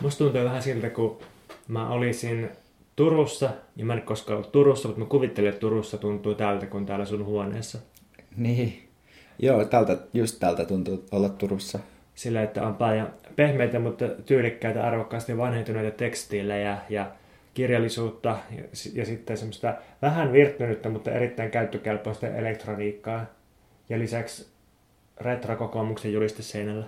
Musta tuntuu vähän siltä, kun mä olisin Turussa, ja mä en koskaan ollut Turussa, mutta mä kuvittelen, että Turussa tuntuu tältä kuin täällä sun huoneessa. Niin. Joo, tältä, just tältä tuntuu olla Turussa. Sillä, että on paljon pehmeitä, mutta tyylikkäitä, arvokkaasti vanhentuneita tekstiilejä ja kirjallisuutta ja, ja sitten semmoista vähän virttynyttä, mutta erittäin käyttökelpoista elektroniikkaa. Ja lisäksi retrokokoomuksen juliste seinällä.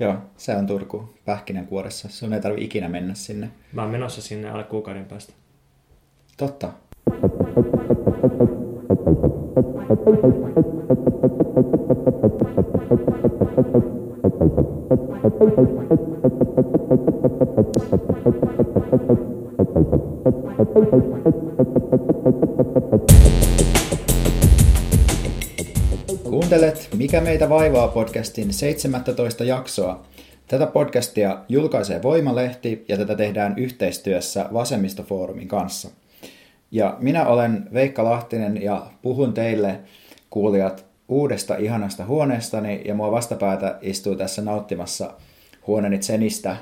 Joo, se on Turku pähkinänkuoressa. Sun ei tarvi ikinä mennä sinne. Mä oon menossa sinne alle kuukauden päästä. Totta. Mikä meitä vaivaa podcastin 17 jaksoa. Tätä podcastia julkaisee Voimalehti ja tätä tehdään yhteistyössä Vasemmistofoorumin kanssa. Ja minä olen Veikka Lahtinen ja puhun teille kuulijat uudesta ihanasta huoneestani ja mua vastapäätä istuu tässä nauttimassa huoneni senistä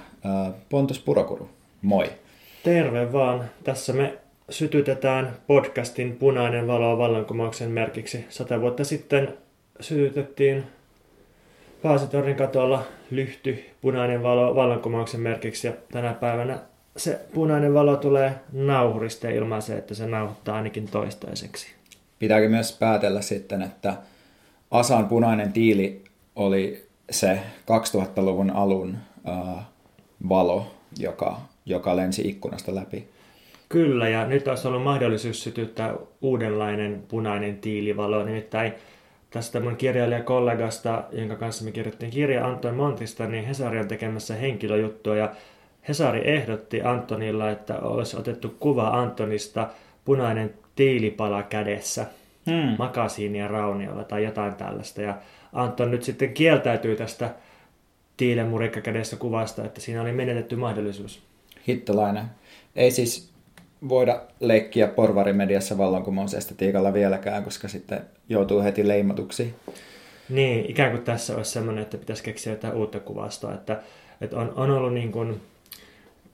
Pontus Purokuru. Moi! Terve vaan. Tässä me sytytetään podcastin Punainen valo vallankumouksen merkiksi. Sata vuotta sitten sytytettiin Paasitorin katolla lyhty punainen valo vallankumouksen merkiksi ja tänä päivänä se punainen valo tulee nauhurista ilman se, että se nauhoittaa ainakin toistaiseksi. Pitääkin myös päätellä sitten, että Asan punainen tiili oli se 2000-luvun alun äh, valo, joka, joka lensi ikkunasta läpi. Kyllä, ja nyt olisi ollut mahdollisuus sytyttää uudenlainen punainen tiilivalo, nimittäin tästä mun kirjailijakollegasta, jonka kanssa me kirjoittiin kirja Anton Montista, niin Hesari on tekemässä henkilöjuttua ja Hesari ehdotti Antonilla, että olisi otettu kuva Antonista punainen tiilipala kädessä, hmm. makasiinia rauniolla tai jotain tällaista. Ja Anton nyt sitten kieltäytyy tästä tiilemurikka kädessä kuvasta, että siinä oli menetetty mahdollisuus. Hittolainen. Ei siis voida leikkiä porvarimediassa vallankumousestetiikalla vieläkään, koska sitten joutuu heti leimatuksi. Niin, ikään kuin tässä olisi sellainen, että pitäisi keksiä jotain uutta kuvastoa, että, että on, on ollut niin kuin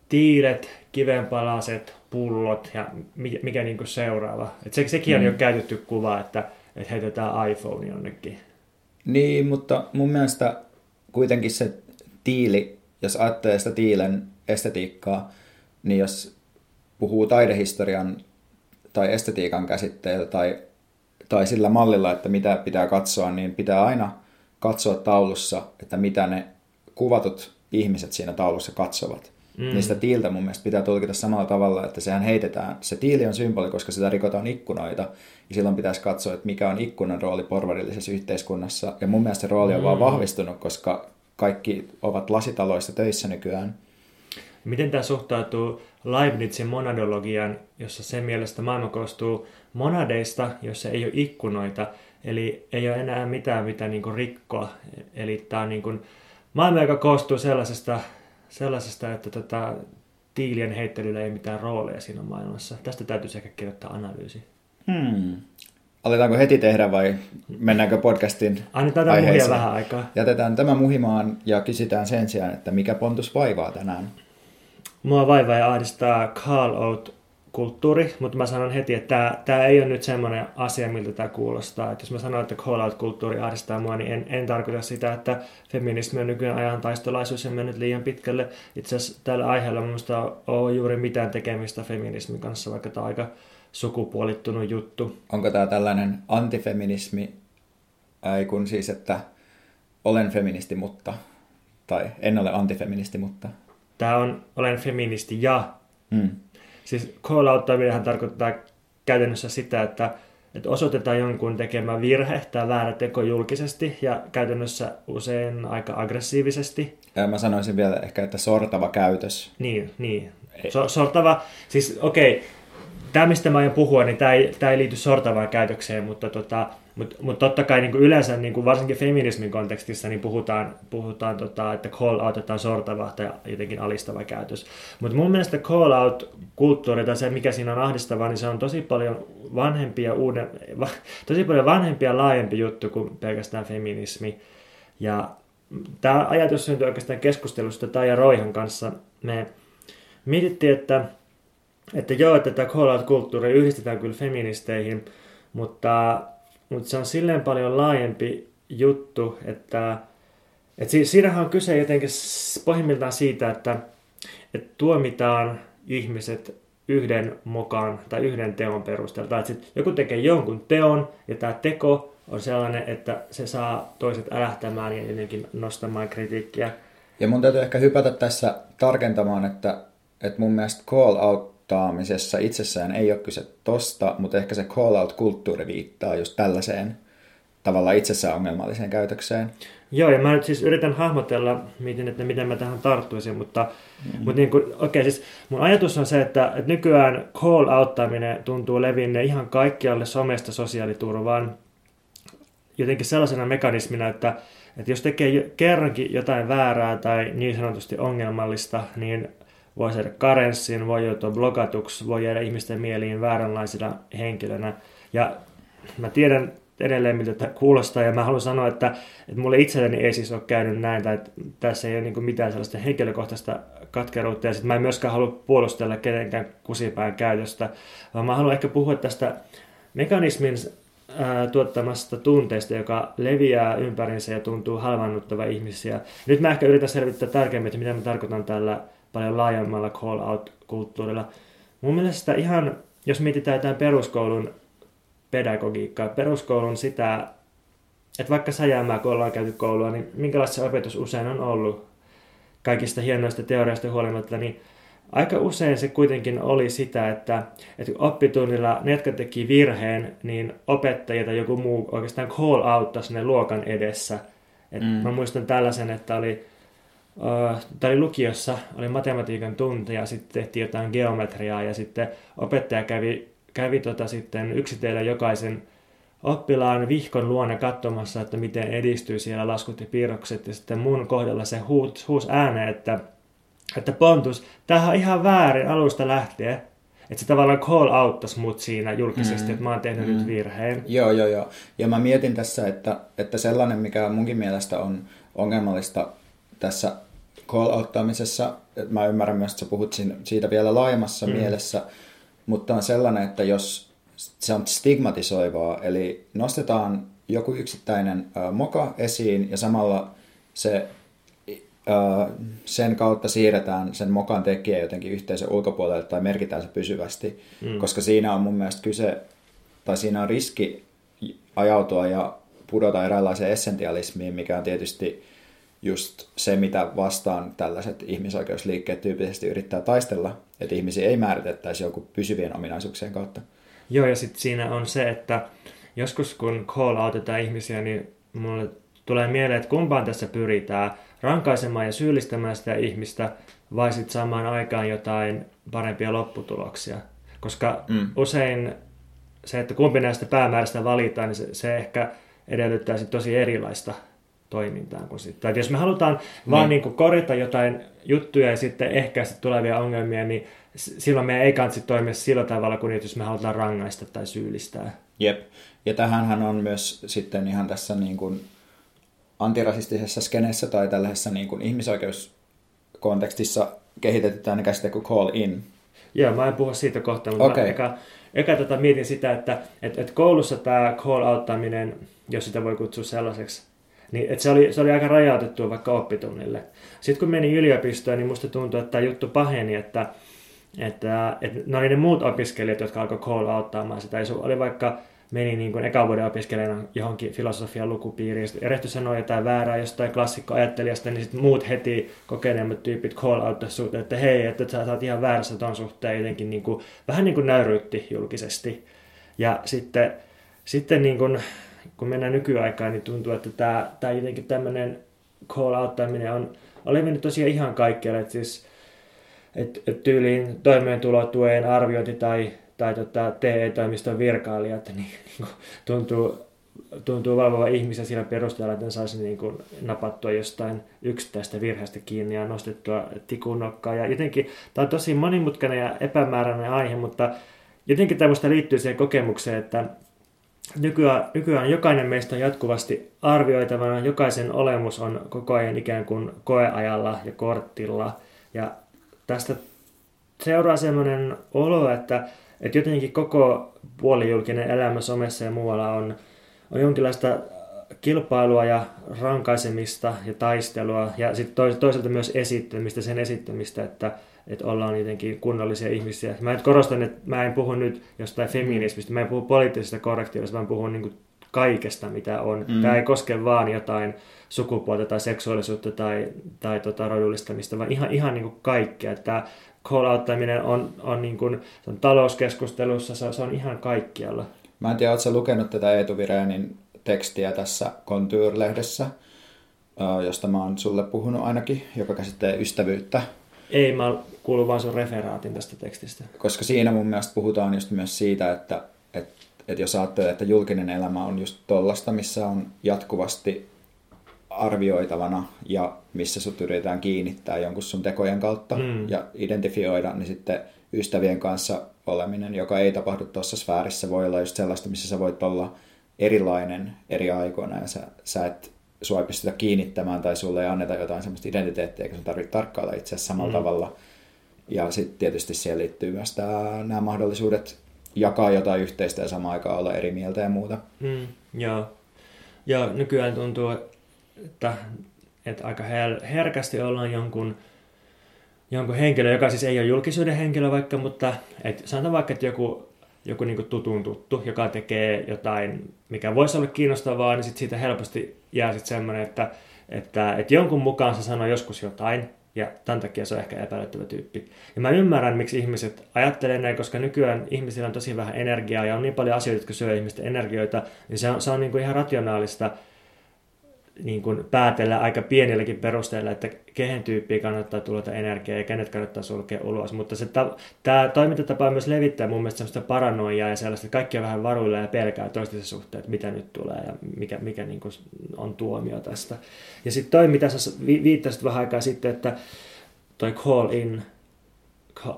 tiilet, kivenpalaset, pullot ja mikä, mikä niin kuin seuraava. Että se, sekin on mm. jo käytetty kuva, että, että heitetään iPhone jonnekin. Niin, mutta mun mielestä kuitenkin se tiili, jos ajattelee sitä tiilen estetiikkaa, niin jos puhuu taidehistorian tai estetiikan käsitteellä tai, tai sillä mallilla, että mitä pitää katsoa, niin pitää aina katsoa taulussa, että mitä ne kuvatut ihmiset siinä taulussa katsovat. Mm. Sitä tiiltä mun mielestä pitää tulkita samalla tavalla, että sehän heitetään. Se tiili on symboli, koska sitä rikotaan ikkunoita. Ja silloin pitäisi katsoa, että mikä on ikkunan rooli porvarillisessa yhteiskunnassa. Ja mun mielestä se rooli on mm. vaan vahvistunut, koska kaikki ovat lasitaloissa töissä nykyään. Miten tämä suhtautuu Leibnizin monadologian, jossa sen mielestä maailma koostuu monadeista, jossa ei ole ikkunoita, eli ei ole enää mitään, mitä niin rikkoa. Eli tämä on niin kuin maailma, joka koostuu sellaisesta, sellaisesta että tota, tiilien heittelyllä ei mitään rooleja siinä maailmassa. Tästä täytyisi ehkä kirjoittaa analyysi. Hmm. Aletaanko heti tehdä vai mennäänkö podcastin Annetaan tämä vähän aikaa. Jätetään tämä muhimaan ja kysytään sen sijaan, että mikä pontus vaivaa tänään. Mua vaivaa ja ahdistaa call out kulttuuri, mutta mä sanon heti, että tämä, tämä ei ole nyt semmoinen asia, miltä tämä kuulostaa. Että jos mä sanon, että call out kulttuuri ahdistaa mua, niin en, en tarkoita sitä, että feminismi on nykyään ajan taistolaisuus ja mennyt liian pitkälle. Itse asiassa tällä aiheella minusta on juuri mitään tekemistä feminismin kanssa, vaikka tämä on aika sukupuolittunut juttu. Onko tämä tällainen antifeminismi, ei kun siis, että olen feministi, mutta, tai en ole antifeministi, mutta Tämä on, olen feministi ja. Mm. Siis call outtaminenhan tarkoittaa käytännössä sitä, että, että osoitetaan jonkun tekemä virhe tai väärä teko julkisesti ja käytännössä usein aika aggressiivisesti. Ja mä sanoisin vielä ehkä, että sortava käytös. Niin, niin. So, sortava, siis okei, okay, tämä mistä mä aion puhua, niin tämä ei, tämä ei liity sortavaan käytökseen, mutta tota, mutta mut totta kai niin yleensä, niin varsinkin feminismin kontekstissa, niin puhutaan, puhutaan tota, että call out on sortava tai jotenkin alistava käytös. Mutta mun mielestä call out-kulttuuri tai se, mikä siinä on ahdistavaa, niin se on tosi paljon vanhempia, uuden, va, tosi paljon vanhempi ja laajempi juttu kuin pelkästään feminismi. Ja tämä ajatus syntyi oikeastaan keskustelusta Taija Roihan kanssa. Me mietittiin, että, että joo, että tämä call out-kulttuuri yhdistetään kyllä feministeihin, mutta, mutta se on silleen paljon laajempi juttu, että, että siinähän on kyse jotenkin pohjimmiltaan siitä, että, että tuomitaan ihmiset yhden mukaan tai yhden teon perusteella. Tai että joku tekee jonkun teon ja tämä teko on sellainen, että se saa toiset älähtämään ja jotenkin nostamaan kritiikkiä. Ja mun täytyy ehkä hypätä tässä tarkentamaan, että, että mun mielestä call outtaamisessa itsessään ei ole kyse tosta, mutta ehkä se call out-kulttuuri viittaa just tällaiseen tavallaan itsessään ongelmalliseen käytökseen. Joo, ja mä nyt siis yritän hahmotella, miten, että miten mä tähän tarttuisin, mutta, mm-hmm. mutta niin kuin, okay, siis mun ajatus on se, että, että nykyään call outtaminen tuntuu levinneen ihan kaikkialle somesta sosiaaliturvaan jotenkin sellaisena mekanismina, että, että jos tekee kerrankin jotain väärää tai niin sanotusti ongelmallista, niin voi saada karenssin, voi joutua blokatuksi, voi jäädä ihmisten mieliin vääränlaisena henkilönä. Ja mä tiedän edelleen, miltä tämä kuulostaa, ja mä haluan sanoa, että, että mulle itselleni ei siis ole käynyt näin, tai että tässä ei ole niin mitään sellaista henkilökohtaista katkeruutta, ja sitten mä en myöskään halua puolustella kenenkään kusipään käytöstä, vaan mä haluan ehkä puhua tästä mekanismin tuottamasta tunteesta, joka leviää ympärinsä ja tuntuu halvannuttava ihmisiä. Nyt mä ehkä yritän selvittää tarkemmin, että mitä mä tarkoitan tällä paljon laajemmalla call-out-kulttuurilla. Mun mielestä ihan, jos mietitään jotain peruskoulun pedagogiikkaa, peruskoulun sitä, että vaikka Säjäämää, kun ollaan käyty koulua, niin minkälaista se opetus usein on ollut kaikista hienoista teoriasta huolimatta, niin aika usein se kuitenkin oli sitä, että, että oppitunnilla ne, jotka teki virheen, niin opettaja tai joku muu oikeastaan call outtasi sinne luokan edessä. Et mm. Mä muistan tällaisen, että oli, oli lukiossa, oli matematiikan tunti ja sitten tehtiin jotain geometriaa ja sitten opettaja kävi kävi tota sitten yksitellen jokaisen oppilaan vihkon luona katsomassa, että miten edistyy siellä laskut ja piirrokset. Ja sitten mun kohdalla se huus, huus ääneen, että, että Pontus, tämähän on ihan väärin alusta lähtien. Että se tavallaan call outtaisi mut siinä julkisesti, mm. että mä oon tehnyt mm. nyt virheen. Joo, joo, joo. Ja mä mietin tässä, että, että sellainen, mikä munkin mielestä on ongelmallista tässä call että mä ymmärrän myös, että sä puhut siitä vielä laajemmassa mm. mielessä, mutta on sellainen, että jos se on stigmatisoivaa, eli nostetaan joku yksittäinen äh, moka esiin ja samalla se, äh, sen kautta siirretään sen mokan tekijä jotenkin yhteisön ulkopuolelle tai merkitään se pysyvästi, mm. koska siinä on mun mielestä kyse, tai siinä on riski ajautua ja pudota eräänlaiseen essentialismiin, mikä on tietysti just se, mitä vastaan tällaiset ihmisoikeusliikkeet tyypillisesti yrittää taistella, että ihmisiä ei määritettäisi joku pysyvien ominaisuuksien kautta. Joo, ja sitten siinä on se, että joskus kun call outetaan ihmisiä, niin mulle tulee mieleen, että kumpaan tässä pyritään, rankaisemaan ja syyllistämään sitä ihmistä, vai sitten saamaan aikaan jotain parempia lopputuloksia. Koska mm. usein se, että kumpi näistä päämäärästä valitaan, niin se, se ehkä edellyttää sit tosi erilaista toimintaan kuin sitten. Tai jos me halutaan niin. vaan niin kuin korjata jotain juttuja ja sitten ehkäistä tulevia ongelmia, niin silloin me ei kannata toimia sillä tavalla kuin jos me halutaan rangaista tai syyllistää. Jep. Ja tähänhän on myös sitten ihan tässä niin kuin antirasistisessa skeneessä tai tällaisessa niin kuin ihmisoikeuskontekstissa kehitetty tämmöinen käsite kuin call in. Joo, mä en puhu siitä kohta, mutta okay. eka, eka tota mietin sitä, että et, et koulussa tämä call outtaminen, jos sitä voi kutsua sellaiseksi, niin, että se, oli, se oli aika rajautettua vaikka oppitunnille. Sitten kun meni yliopistoon, niin musta tuntui, että tämä juttu paheni, että, että, että ne oli ne muut opiskelijat, jotka alkoi call auttaamaan sitä. Ja se oli vaikka meni niin kuin ekan vuoden opiskelijana johonkin filosofian lukupiiriin, ja erehty sanoi jotain väärää jostain klassikkoajattelijasta, niin sitten muut heti kokeneemmat tyypit call out että hei, että sä saat ihan väärässä ton suhteen, jotenkin niin kuin, vähän niin kuin näyryytti julkisesti. Ja sitten, sitten niin kuin, kun mennään nykyaikaan, niin tuntuu, että tämä, tämä jotenkin tämmöinen call outtaminen on, on levinnyt tosiaan ihan kaikkialle. Että siis, et, et tyyliin toimeentulotuen arviointi tai, tai tota TE-toimiston virkailijat niin, niin tuntuu, tuntuu valvova ihmisiä sillä perusteella, että ne saisi niin kuin napattua jostain yksittäistä virheestä kiinni ja nostettua tikunokkaa. Ja jotenkin tämä on tosi monimutkainen ja epämääräinen aihe, mutta jotenkin tämmöistä liittyy siihen kokemukseen, että nykyään, nykyään jokainen meistä on jatkuvasti arvioitavana, jokaisen olemus on koko ajan ikään kuin koeajalla ja korttilla. Ja tästä seuraa sellainen olo, että, että jotenkin koko puolijulkinen elämä somessa ja muualla on, on jonkinlaista kilpailua ja rankaisemista ja taistelua ja sitten toisaalta myös esittämistä, sen esittämistä, että, että ollaan jotenkin kunnollisia ihmisiä. Mä nyt korostan, että mä en puhu nyt jostain feminismistä, mä en puhu poliittisesta korrektiudesta, vaan puhun niin kaikesta, mitä on. Mm. Tämä ei koske vaan jotain sukupuolta tai seksuaalisuutta tai, tai tota rodullistamista, vaan ihan, ihan niin kuin kaikkea. Tämä call outtaminen on, on, niin kuin, se on talouskeskustelussa, se on, se on ihan kaikkialla. Mä en tiedä, oletko lukenut tätä Eetu Vireenin tekstiä tässä Contour-lehdessä, josta mä oon sulle puhunut ainakin, joka käsittelee ystävyyttä. Ei, mä kuulun vaan sun referaatin tästä tekstistä. Koska siinä mun mielestä puhutaan just myös siitä, että, että, että jos ajattelee, että julkinen elämä on just tollasta, missä on jatkuvasti arvioitavana ja missä sut yritetään kiinnittää jonkun sun tekojen kautta mm. ja identifioida, niin sitten ystävien kanssa oleminen, joka ei tapahdu tuossa sfäärissä, voi olla just sellaista, missä sä voit olla erilainen eri aikoina ja sä, sä et, sua ei pystytä kiinnittämään tai sulle ei anneta jotain semmoista identiteettiä, eikä sun tarvitse tarkkailla itse asiassa samalla mm. tavalla. Ja sitten tietysti siihen liittyy myös tää, nämä mahdollisuudet jakaa jotain yhteistä ja samaan aikaan olla eri mieltä ja muuta. Mm, joo. Ja nykyään tuntuu, että, että aika her- herkästi ollaan jonkun, jonkun henkilö, joka siis ei ole julkisuuden henkilö vaikka, mutta et sanotaan vaikka, että joku, joku niin tutun tuttu, joka tekee jotain, mikä voisi olla kiinnostavaa, niin sit siitä helposti jää sitten semmoinen, että, että, että jonkun mukaan se sanoo joskus jotain, ja tämän takia se on ehkä epäilyttävä tyyppi. Ja mä ymmärrän, miksi ihmiset ajattelee näin, koska nykyään ihmisillä on tosi vähän energiaa ja on niin paljon asioita, jotka syö ihmisten energioita, niin se on, se on niin kuin ihan rationaalista niin kuin päätellä aika pienilläkin perusteilla, että kehen tyyppiä kannattaa tulla energiaa ja kenet kannattaa sulkea ulos. Mutta se ta- tämä toimintatapa myös levittää mun mielestä sellaista paranoiaa ja sellaista, että kaikki on vähän varuilla ja pelkää toistensa suhteen, että mitä nyt tulee ja mikä, mikä niin kuin on tuomio tästä. Ja sitten toi, mitä sä viittasit vähän aikaa sitten, että toi call in,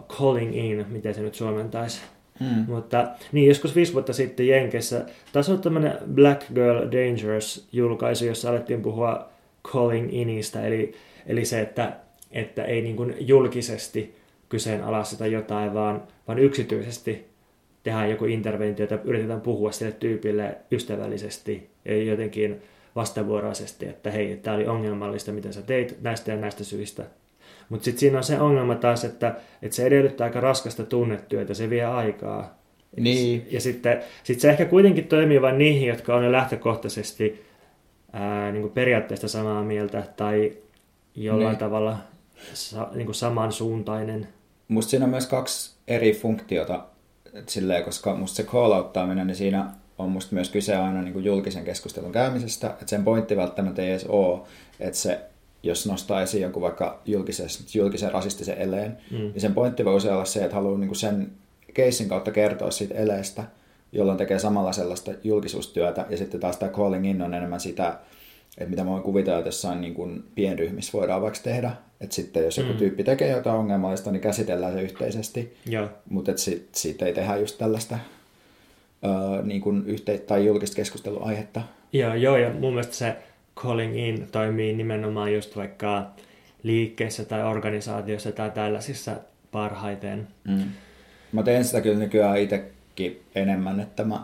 calling in, miten se nyt suomentaisi, Mm. Mutta niin, joskus viisi vuotta sitten Jenkessä, taas on tämmöinen Black Girl Dangerous-julkaisu, jossa alettiin puhua calling inistä, eli, eli se, että, että ei niin kuin julkisesti kyseenalaisteta jotain, vaan, vaan yksityisesti tehdään joku interventio, että yritetään puhua sille tyypille ystävällisesti ja jotenkin vastavuoroisesti, että hei, tämä oli ongelmallista, mitä sä teit näistä ja näistä syistä. Mutta sitten siinä on se ongelma taas, että, että se edellyttää aika raskasta tunnetyötä, se vie aikaa. Niin. Ja sitten sit se ehkä kuitenkin toimii vain niihin, jotka on jo lähtökohtaisesti ää, niin kuin periaatteesta samaa mieltä tai jollain niin. tavalla sa, niin kuin samansuuntainen. Musta siinä on myös kaksi eri funktiota, silleen, koska musta se call niin siinä on musta myös kyse aina niin kuin julkisen keskustelun käymisestä, että sen pointti välttämättä ei edes ole, että se jos nostaa esiin jonkun vaikka julkisen, julkisen rasistisen eleen, mm. niin sen pointti voi olla se, että haluaa niin sen keissin kautta kertoa siitä eleestä, jolloin tekee samalla sellaista julkisuustyötä, ja sitten taas tämä calling in on enemmän sitä, että mitä mä voin kuvitella, että jossain niin kuin pienryhmissä voidaan vaikka tehdä, että sitten jos joku mm. tyyppi tekee jotain ongelmallista, niin käsitellään se yhteisesti, mutta sit, siitä ei tehdä just tällaista uh, niin kuin yhte- tai julkista keskusteluaihetta. Joo, joo, ja mun mielestä se calling in toimii nimenomaan just vaikka liikkeissä tai organisaatioissa tai tällaisissa parhaiten. Mm. Mä teen sitä kyllä nykyään itsekin enemmän, että mä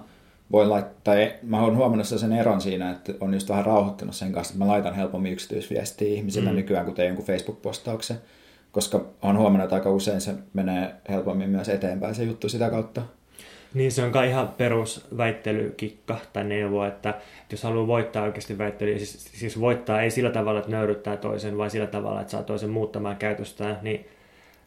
voin laittaa, mä oon huomannut sen eron siinä, että on just vähän rauhoittunut sen kanssa, että mä laitan helpommin yksityisviestiä ihmisille mm. nykyään, kun teen jonkun Facebook-postauksen, koska on huomannut, että aika usein se menee helpommin myös eteenpäin se juttu sitä kautta. Niin se on kai ihan perusväittelykikka tai neuvo, että jos haluaa voittaa oikeasti väittelyä, siis, siis voittaa ei sillä tavalla, että nöyryttää toisen, vaan sillä tavalla, että saa toisen muuttamaan käytöstään, niin,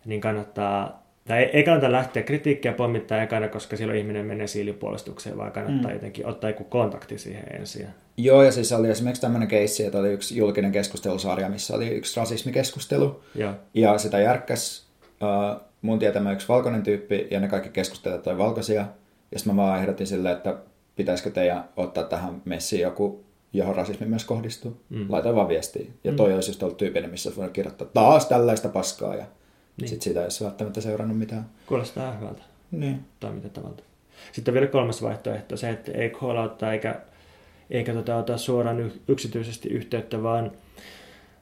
niin kannattaa, tai ei kannata lähteä kritiikkiä pommittaa ekana, koska silloin ihminen menee siilipuolustukseen, vaan kannattaa mm. jotenkin ottaa joku kontakti siihen ensin. Joo, ja siis oli esimerkiksi tämmöinen keissi, että oli yksi julkinen keskustelusarja, missä oli yksi rasismikeskustelu, ja, ja sitä järkkäs uh, mun tietämä yksi valkoinen tyyppi, ja ne kaikki keskustelijat oli valkoisia. Ja sitten mä vaan ehdotin silleen, että pitäisikö teidän ottaa tähän messiin joku, johon rasismi myös kohdistuu. Mm. Laitoin vaan viestiä. Ja mm. toi mm. olisi just ollut tyypillinen, missä voi kirjoittaa taas tällaista paskaa. Ja niin. sitten siitä ei olisi välttämättä seurannut mitään. Kuulostaa hyvältä. Niin. Toimintatavalta. Sitten vielä kolmas vaihtoehto, se, että ei call eikä, eikä tota, ota suoraan yksityisesti yhteyttä, vaan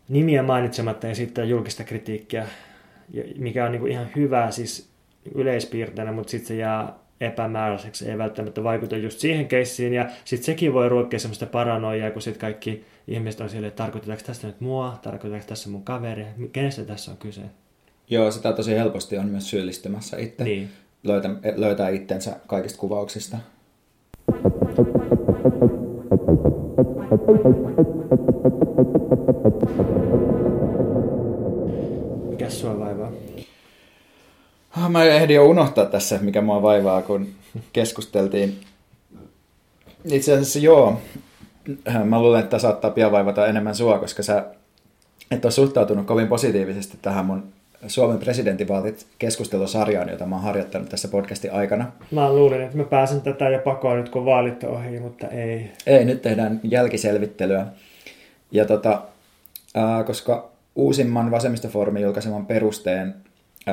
nimiä mainitsematta ja sitten julkista kritiikkiä mikä on niin kuin ihan hyvä siis yleispiirteinä, mutta sitten se jää epämääräiseksi, ei välttämättä vaikuta just siihen keissiin, ja sitten sekin voi ruokkia semmoista paranoiaa, kun sitten kaikki ihmiset on silleen, että tarkoitetaanko tästä nyt mua, tarkoitetaanko tässä mun kaveri, kenestä tässä on kyse? Joo, sitä tosi helposti on myös syyllistymässä itse. Niin. Löytä, löytää itsensä kaikista kuvauksista. Mikäs Mä ehdin jo unohtaa tässä, mikä mua vaivaa, kun keskusteltiin. Itse asiassa joo. Mä luulen, että tämä saattaa pian vaivata enemmän sua, koska sä et ole suhtautunut kovin positiivisesti tähän mun Suomen presidentinvaalit keskustelusarjaan, jota mä oon harjoittanut tässä podcastin aikana. Mä luulin, että mä pääsen tätä jo pakoon nyt, kun vaalit on ohi, mutta ei. Ei, nyt tehdään jälkiselvittelyä. Ja tota, ää, koska uusimman vasemmistofoorumin julkaiseman perusteen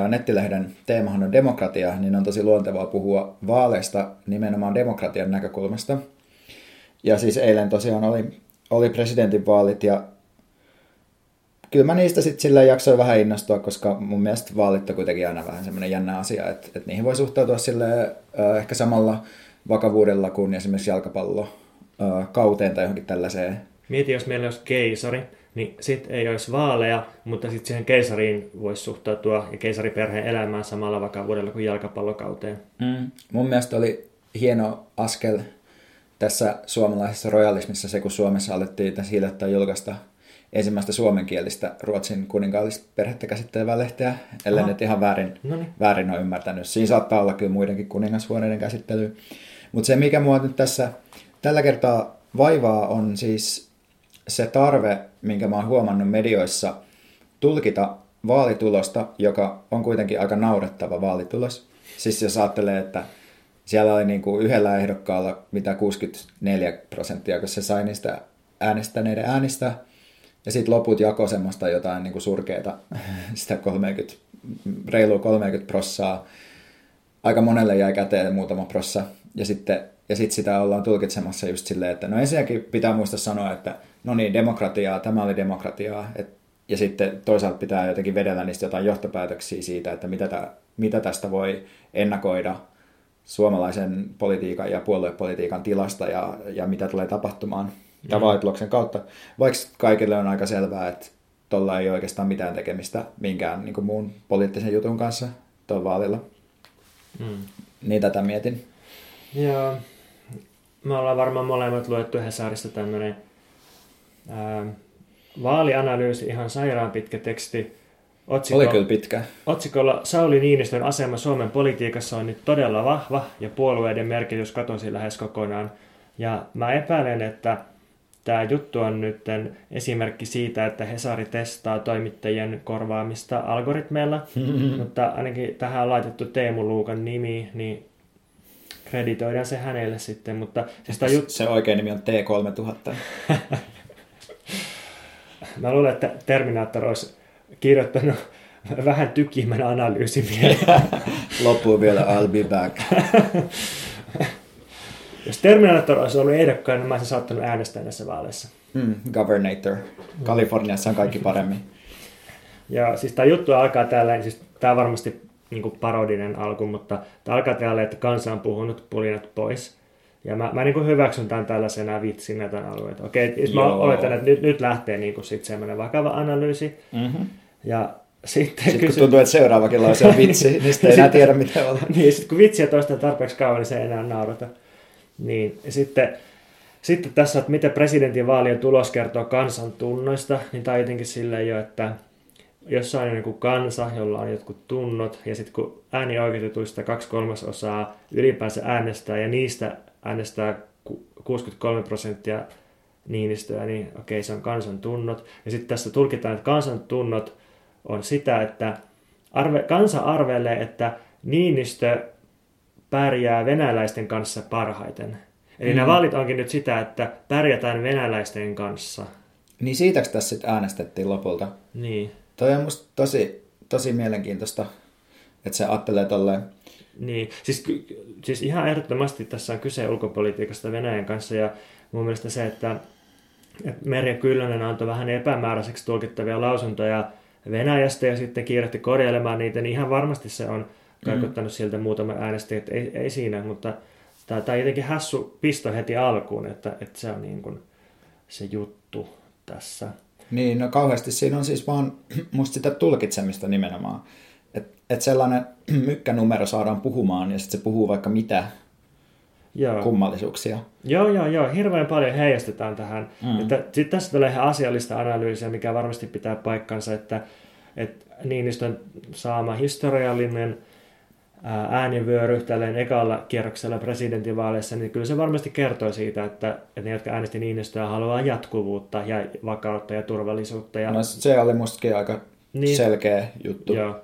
nettilehden teemahan on demokratia, niin on tosi luontevaa puhua vaaleista nimenomaan demokratian näkökulmasta. Ja siis eilen tosiaan oli, oli presidentinvaalit ja kyllä mä niistä sitten sillä jaksoin vähän innostua, koska mun mielestä vaalit on kuitenkin aina vähän semmoinen jännä asia, että, että niihin voi suhtautua sille äh, ehkä samalla vakavuudella kuin esimerkiksi jalkapallo äh, kauteen tai johonkin tällaiseen. Mieti, jos meillä olisi keisari, niin sitten ei olisi vaaleja, mutta sitten siihen keisariin voisi suhtautua ja keisariperheen elämään samalla vakavuudella kuin jalkapallokauteen. Mm. Mun mielestä oli hieno askel tässä suomalaisessa royalismissa se, kun Suomessa alettiin tässä hiljattain julkaista ensimmäistä suomenkielistä Ruotsin kuninkaallista perhettä käsittelevää lehteä, ellei Aha. nyt ihan väärin, Noniin. väärin ole ymmärtänyt. Siinä saattaa olla kyllä muidenkin kuningashuoneiden käsittely. Mutta se, mikä mua nyt tässä tällä kertaa vaivaa, on siis se tarve, minkä mä oon huomannut medioissa, tulkita vaalitulosta, joka on kuitenkin aika naurettava vaalitulos. Siis jos ajattelee, että siellä oli niin kuin yhdellä ehdokkaalla mitä 64 prosenttia, kun se sai niistä äänestäneiden äänistä, ja sitten loput jako semmoista jotain niin kuin surkeita, sitä 30, reilu 30 prossaa. Aika monelle jäi käteen muutama prossa. Ja sitten ja sit sitä ollaan tulkitsemassa just silleen, että no ensinnäkin pitää muistaa sanoa, että no niin, demokratiaa, tämä oli demokratiaa. Et, ja sitten toisaalta pitää jotenkin vedellä niistä jotain johtopäätöksiä siitä, että mitä, tä, mitä tästä voi ennakoida suomalaisen politiikan ja puoluepolitiikan tilasta ja, ja mitä tulee tapahtumaan tämän vaalituloksen kautta. Vaikka kaikille on aika selvää, että tuolla ei ole oikeastaan mitään tekemistä minkään niin kuin muun poliittisen jutun kanssa tuolla vaalilla. Mm. Niin tätä mietin. Joo. Me ollaan varmaan molemmat luettu Hesarista tämmöinen ää, vaalianalyysi, ihan sairaan pitkä teksti. Otsikko, Oli kyllä pitkä. Otsikolla Sauli Niinistön asema Suomen politiikassa on nyt todella vahva ja puolueiden merkitys katosi lähes kokonaan. Ja mä epäilen, että tämä juttu on nyt esimerkki siitä, että Hesari testaa toimittajien korvaamista algoritmeilla, mutta ainakin tähän on laitettu Teemu Luukan nimi, niin kreditoidaan se hänelle sitten, mutta siis tää jut... Se oikein nimi on T3000. mä luulen, että Terminaattor olisi kirjoittanut vähän tykimän analyysin Loppuun vielä I'll be back. Jos Terminator olisi ollut ehdokkaana, niin mä olisin saattanut äänestää näissä vaaleissa. Mm, Governator. Kaliforniassa on kaikki paremmin. Ja siis tämä juttu alkaa täällä, niin siis tämä on varmasti niin parodinen alku, mutta tämä alkaa täällä, että kansa on puhunut pulinat pois. Ja mä, mä niin hyväksyn tämän tällaisena vitsinä tämän alueen. Okei, siis mä Joo. oletan, että nyt, nyt lähtee niin kuin sit semmoinen vakava analyysi. Mm-hmm. Ja sitten Sitten kun kysy... tuntuu, että seuraavakin lause on vitsi, niin sitten ei enää tiedä mitä olla. niin, sitten kun vitsiä toistaa tarpeeksi kauan, niin se ei enää naurata. Niin, sitten, sitten tässä, että miten presidentin vaalien tulos kertoo kansan tunnoista, niin tämä on jotenkin silleen jo, että jossain on joku kansa, jolla on jotkut tunnot, ja sitten kun äänioikeutetuista kaksi kolmasosaa ylipäänsä äänestää, ja niistä äänestää ku- 63 prosenttia Niinistöä, niin okei, se on kansan tunnot. Ja sitten tässä tulkitaan, että kansan tunnot on sitä, että arve, kansa arvelee, että Niinistö pärjää venäläisten kanssa parhaiten. Eli mm. nämä vaalit onkin nyt sitä, että pärjätään venäläisten kanssa. Niin siitäks tässä sitten äänestettiin lopulta? Niin. Toi on musta tosi, tosi mielenkiintoista, että se ajattelee tolleen. Niin, siis, siis ihan ehdottomasti tässä on kyse ulkopolitiikasta Venäjän kanssa ja mun mielestä se, että, että Merja Kyllönen antoi vähän epämääräiseksi tulkittavia lausuntoja Venäjästä ja sitten kiirehti korjailemaan niitä, niin ihan varmasti se on kaikuttanut mm. siltä muutama äänestäjä, että ei, ei siinä, mutta tämä, tämä jotenkin hassu pisto heti alkuun, että, että se on niin kuin se juttu tässä. Niin, no kauheasti siinä on siis vaan musta sitä tulkitsemista nimenomaan. Että et sellainen mykkänumero saadaan puhumaan ja sitten se puhuu vaikka mitä joo. kummallisuuksia. Joo, joo, joo. Hirveän paljon heijastetaan tähän. Mm. Sitten tässä tulee ihan asiallista analyysiä, mikä varmasti pitää paikkansa, että, että Niinistön saama historiallinen äänivyöry tälleen ekalla kierroksella presidentinvaaleissa, niin kyllä se varmasti kertoo siitä, että, että ne, jotka äänesti Niinistöä, haluaa jatkuvuutta ja vakautta ja turvallisuutta. Ja... No se oli mustakin aika niin. selkeä juttu. Joo.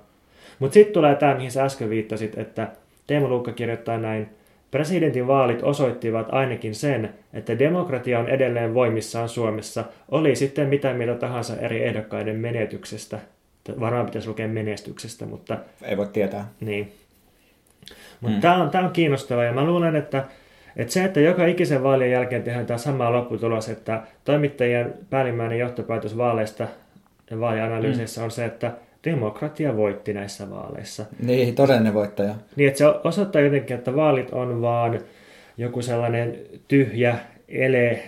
Mutta sitten tulee tämä, mihin sä äsken viittasit, että Teemu Luukka kirjoittaa näin, Presidentin vaalit osoittivat ainakin sen, että demokratia on edelleen voimissaan Suomessa, oli sitten mitä mieltä tahansa eri ehdokkaiden menetyksestä. Varmaan pitäisi lukea menestyksestä, mutta... Ei voi tietää. Niin. Mutta mm. tämä on, on kiinnostavaa ja mä luulen, että, että se, että joka ikisen vaalien jälkeen tehdään tämä sama lopputulos, että toimittajien päällimmäinen johtopäätös vaaleista ja vaalianalyyseissä mm. on se, että demokratia voitti näissä vaaleissa. Niin, todellinen voittaja. Niin, että se osoittaa jotenkin, että vaalit on vaan joku sellainen tyhjä ele,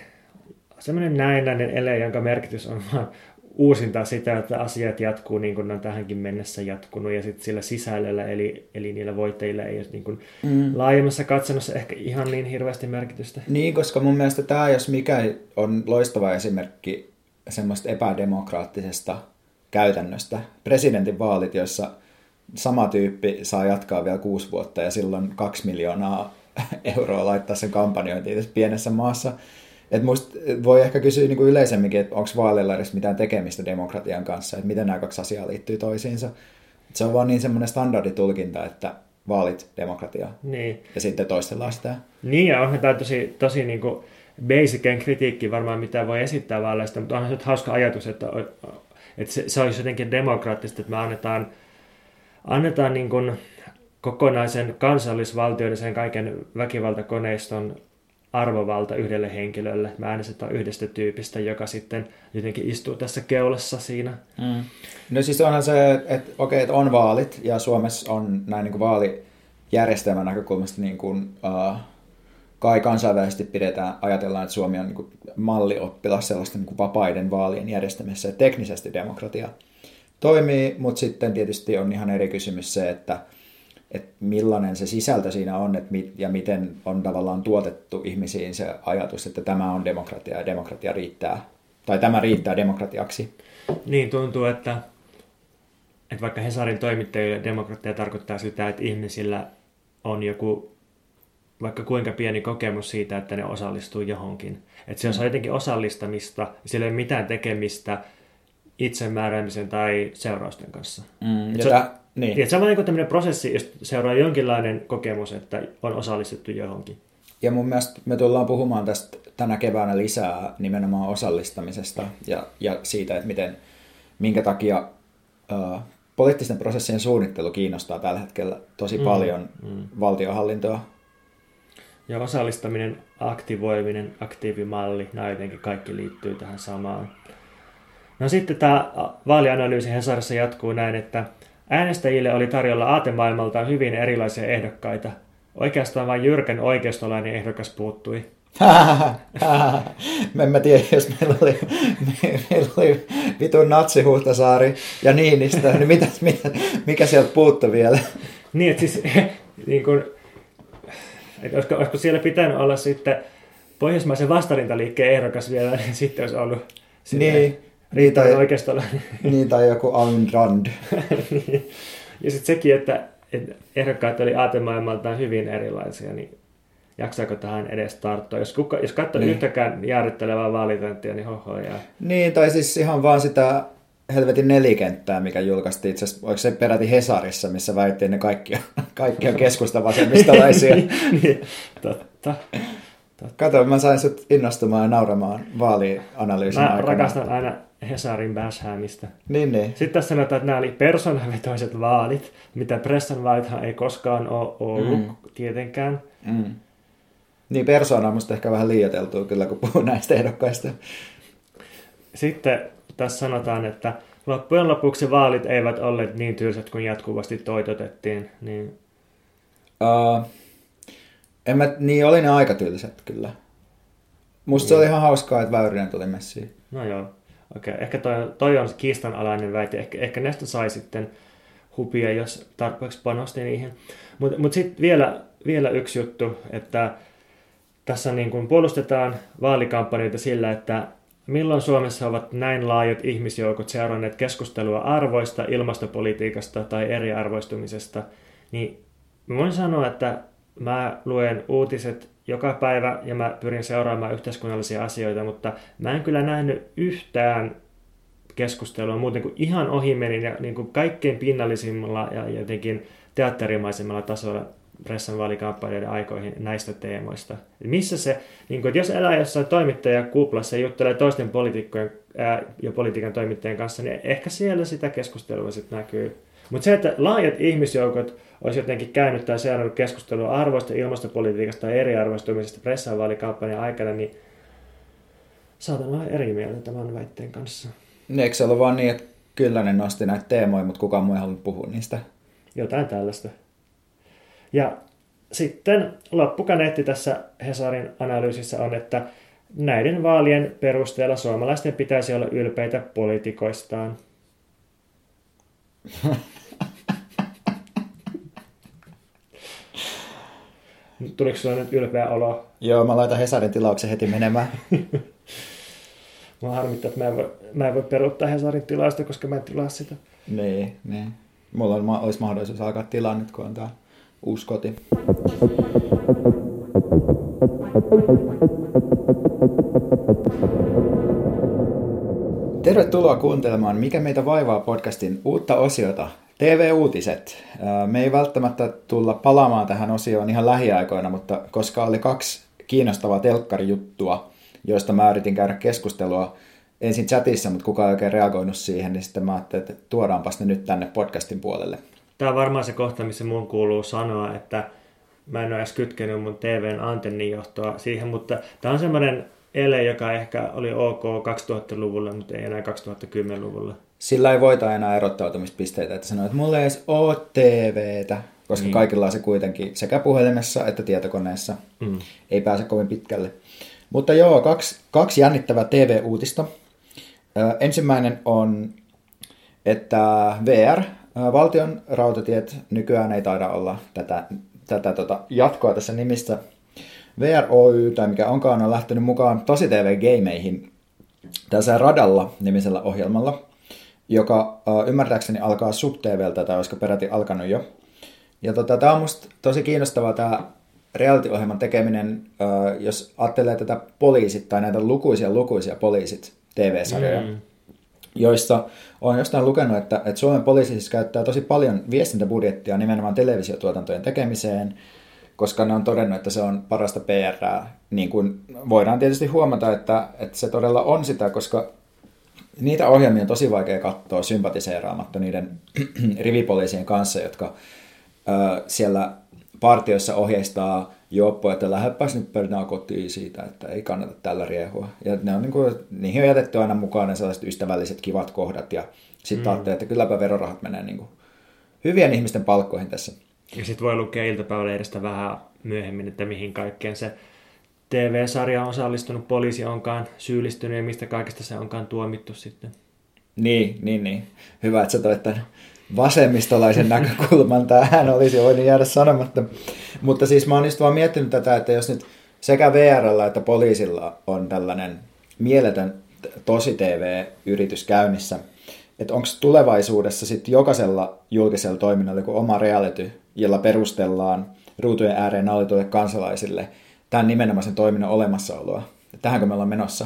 sellainen näennäinen ele, jonka merkitys on vaan uusinta sitä, että asiat jatkuu niin kuin ne on tähänkin mennessä jatkunut ja sitten sillä sisällöllä, eli, eli niillä voittajilla ei ole niin kuin mm. laajemmassa katsannossa ehkä ihan niin hirveästi merkitystä. Niin, koska mun mielestä tämä, jos mikä on loistava esimerkki semmoista epädemokraattisesta käytännöstä. Presidentin vaalit, joissa sama tyyppi saa jatkaa vielä kuusi vuotta ja silloin kaksi miljoonaa euroa laittaa sen kampanjointiin tässä pienessä maassa. Et musta voi ehkä kysyä niin kuin yleisemminkin, että onko vaaleilla edes mitään tekemistä demokratian kanssa, että miten nämä kaksi asiaa liittyy toisiinsa. Et se on vaan niin semmoinen standarditulkinta, että vaalit demokratia niin. ja sitten toistellaan sitä. Niin ja onhan tämä tosi, tosi niin kuin basicen kritiikki varmaan, mitä voi esittää vaaleista, mutta onhan se hauska ajatus, että että se, se olisi jotenkin demokraattista, että me annetaan, annetaan niin kuin kokonaisen kansallisvaltioiden sen kaiken väkivaltakoneiston arvovalta yhdelle henkilölle. Me äänestetään yhdestä tyypistä, joka sitten jotenkin istuu tässä keulassa siinä. Mm. No siis onhan se, että okei, että on vaalit ja Suomessa on näin niin kuin vaalijärjestelmän näkökulmasta niin kuin, uh, kai kansainvälisesti pidetään, ajatellaan, että Suomi on niin mallioppilas sellaista niin kuin vapaiden vaalien järjestämisessä, että teknisesti demokratia toimii, mutta sitten tietysti on ihan eri kysymys se, että, että millainen se sisältö siinä on että mit, ja miten on tavallaan tuotettu ihmisiin se ajatus, että tämä on demokratia ja demokratia riittää, tai tämä riittää demokratiaksi. Niin, tuntuu, että, että vaikka Hesarin toimittajille demokratia tarkoittaa sitä, että ihmisillä on joku vaikka kuinka pieni kokemus siitä, että ne osallistuu johonkin. Että se on jotenkin osallistamista, sillä ei ole mitään tekemistä itsemääräämisen tai seurausten kanssa. Mm, se, ta, niin. Se on niin tämmöinen prosessi, jos seuraa jonkinlainen kokemus, että on osallistettu johonkin. Ja mun mielestä me tullaan puhumaan tästä tänä keväänä lisää nimenomaan osallistamisesta ja, ja siitä, että miten, minkä takia uh, poliittisten prosessien suunnittelu kiinnostaa tällä hetkellä tosi mm, paljon mm. valtiohallintoa ja osallistaminen, aktivoiminen, aktiivimalli, nämä jotenkin kaikki liittyy tähän samaan. No sitten tämä vaalianalyysi Hesarissa jatkuu näin, että äänestäjille oli tarjolla aatemaailmalta hyvin erilaisia ehdokkaita. Oikeastaan vain jyrkän oikeistolainen ehdokas puuttui. mä en mä tiedä, jos meillä oli, meillä oli vitun natsihuhtasaari ja Niinistä, niin mitä, mitä, mikä sieltä puuttu vielä? niin, että siis niin kuin, että olisiko, olisiko siellä pitänyt olla sitten pohjoismaisen vastarintaliikkeen ehdokas vielä, niin sitten olisi ollut niin, niin, tai, oikeastaan. niin, tai joku Ayn Rand. Niin. ja sitten sekin, että, että ehdokkaat oli aatemaailmaltaan hyvin erilaisia, niin jaksaako tähän edes tarttua? Jos, kuka, jos katsoo niin. yhtäkään jäädyttelevää vaalitenttia, niin hoho jää. Niin, tai siis ihan vaan sitä helvetin nelikenttää, mikä julkaistiin itse asiassa, oliko se peräti Hesarissa, missä väittiin ne kaikki, kaikki on keskusta vasemmistolaisia. niin, totta. totta. Kato, mä sain sut innostumaan ja nauramaan vaalianalyysin mä aikana. rakastan aina Hesarin bashäämistä. Niin, niin. Sitten tässä sanotaan, että nämä oli persoonavetoiset vaalit, mitä pressan vaalithan ei koskaan ole ollut mm. tietenkään. Mm. Niin, persoona on musta ehkä vähän liioteltua kyllä, kun puhuu näistä ehdokkaista. Sitten tässä sanotaan, että loppujen lopuksi vaalit eivät olleet niin tylsät kuin jatkuvasti toitotettiin. Niin... Uh, en mä, niin oli ne aika tylsät kyllä. Musta se oli ihan hauskaa, että Väyrynen tuli messiin. No joo. Okei, okay. ehkä toi, toi on kiistanalainen väite. Ehkä, ehkä näistä sai sitten hupia, jos tarpeeksi panosti niihin. Mutta mut sitten vielä, vielä yksi juttu, että tässä niin kuin puolustetaan vaalikampanjoita sillä, että milloin Suomessa ovat näin laajat ihmisjoukot seuranneet keskustelua arvoista, ilmastopolitiikasta tai eriarvoistumisesta, niin voin sanoa, että mä luen uutiset joka päivä ja mä pyrin seuraamaan yhteiskunnallisia asioita, mutta mä en kyllä nähnyt yhtään keskustelua muuten kuin ihan ohimenin ja niin kuin kaikkein pinnallisimmalla ja jotenkin teatterimaisemmalla tasolla pressan vaalikampanjoiden aikoihin näistä teemoista. Missä se, niin kuin, että jos elää jossain toimittajakuplassa ja juttelee toisten poliitikkojen ää, ja politiikan toimittajien kanssa, niin ehkä siellä sitä keskustelua sitten näkyy. Mutta se, että laajat ihmisjoukot olisi jotenkin käynyt tai seurannut keskustelua arvoista, ilmastopolitiikasta ja eriarvoistumisesta pressan vaalikampanjan aikana, niin saatan olla eri mieltä tämän väitteen kanssa. Niin, eikö se ollut vaan niin, että kyllä ne nosti näitä teemoja, mutta kukaan muu ei halunnut puhua niistä? Jotain tällaista. Ja sitten loppukaneetti tässä Hesarin analyysissä on, että näiden vaalien perusteella suomalaisten pitäisi olla ylpeitä poliitikoistaan. Tuliko sinulla nyt ylpeä olo? Joo, mä laitan Hesarin tilauksen heti menemään. Mä harmittaa, että mä en, voi, mä en voi peruuttaa Hesarin tilausta, koska mä en tilaa sitä. Niin, niin. Mulla on, olisi mahdollisuus alkaa tilaa nyt, kun on tää uusi koti. Tervetuloa kuuntelemaan Mikä meitä vaivaa podcastin uutta osiota, TV-uutiset. Me ei välttämättä tulla palaamaan tähän osioon ihan lähiaikoina, mutta koska oli kaksi kiinnostavaa telkkarijuttua, joista mä yritin käydä keskustelua ensin chatissa, mutta kukaan ei oikein reagoinut siihen, niin sitten mä ajattelin, että tuodaanpas ne nyt tänne podcastin puolelle. Tämä on varmaan se kohta, missä mun kuuluu sanoa, että mä en ole edes kytkenyt mun TVn antennijohtoa siihen, mutta tämä on semmoinen ele, joka ehkä oli ok 2000-luvulla, mutta ei enää 2010-luvulla. Sillä ei voita enää erottautumispisteitä, että sanoo, että mulla ei edes ole TVtä, koska niin. kaikilla on se kuitenkin sekä puhelimessa että tietokoneessa. Mm. Ei pääse kovin pitkälle. Mutta joo, kaksi, kaksi jännittävää TV-uutista. Ö, ensimmäinen on, että VR, valtion rautatiet, nykyään ei taida olla tätä, tätä tota, jatkoa tässä nimistä. VR Oy, tai mikä onkaan, on lähtenyt mukaan tosi TV-gameihin tässä Radalla nimisellä ohjelmalla, joka ymmärtääkseni alkaa SubTVltä, tai olisiko peräti alkanut jo. Ja tota, tämä on musta tosi kiinnostavaa tämä reality-ohjelman tekeminen, jos ajattelee tätä poliisit tai näitä lukuisia lukuisia poliisit TV-sarjoja, mm. Joissa olen jostain lukenut, että, että Suomen poliisi siis käyttää tosi paljon viestintäbudjettia nimenomaan televisiotuotantojen tekemiseen, koska ne on todennut, että se on parasta PR. Niin kuin voidaan tietysti huomata, että, että se todella on sitä, koska niitä ohjelmia on tosi vaikea katsoa sympatiseeraamatta niiden rivipoliisien kanssa, jotka ö, siellä partioissa ohjeistaa Joppo, että lähdepäs nyt pöydän kotiin siitä, että ei kannata tällä riehua. Ja ne on, niin kuin, niihin on jätetty aina mukaan ne sellaiset ystävälliset kivat kohdat ja sitten mm. ajattelee, että kylläpä verorahat menee niin kuin hyvien ihmisten palkkoihin tässä. Ja sitten voi lukea iltapäivälehdestä vähän myöhemmin, että mihin kaikkeen se TV-sarja on osallistunut, poliisi onkaan syyllistynyt ja mistä kaikesta se onkaan tuomittu sitten. Niin, niin, niin. Hyvä, että sä toit tämän vasemmistolaisen näkökulman tähän olisi voinut jäädä sanomatta. Mutta siis mä oon just vaan miettinyt tätä, että jos nyt sekä VRllä että poliisilla on tällainen mieletön tosi TV-yritys käynnissä, että onko tulevaisuudessa sitten jokaisella julkisella toiminnalla joku oma reality, jolla perustellaan ruutujen ääreen naulituille kansalaisille tämän nimenomaisen toiminnan olemassaoloa. Tähänkö me ollaan menossa?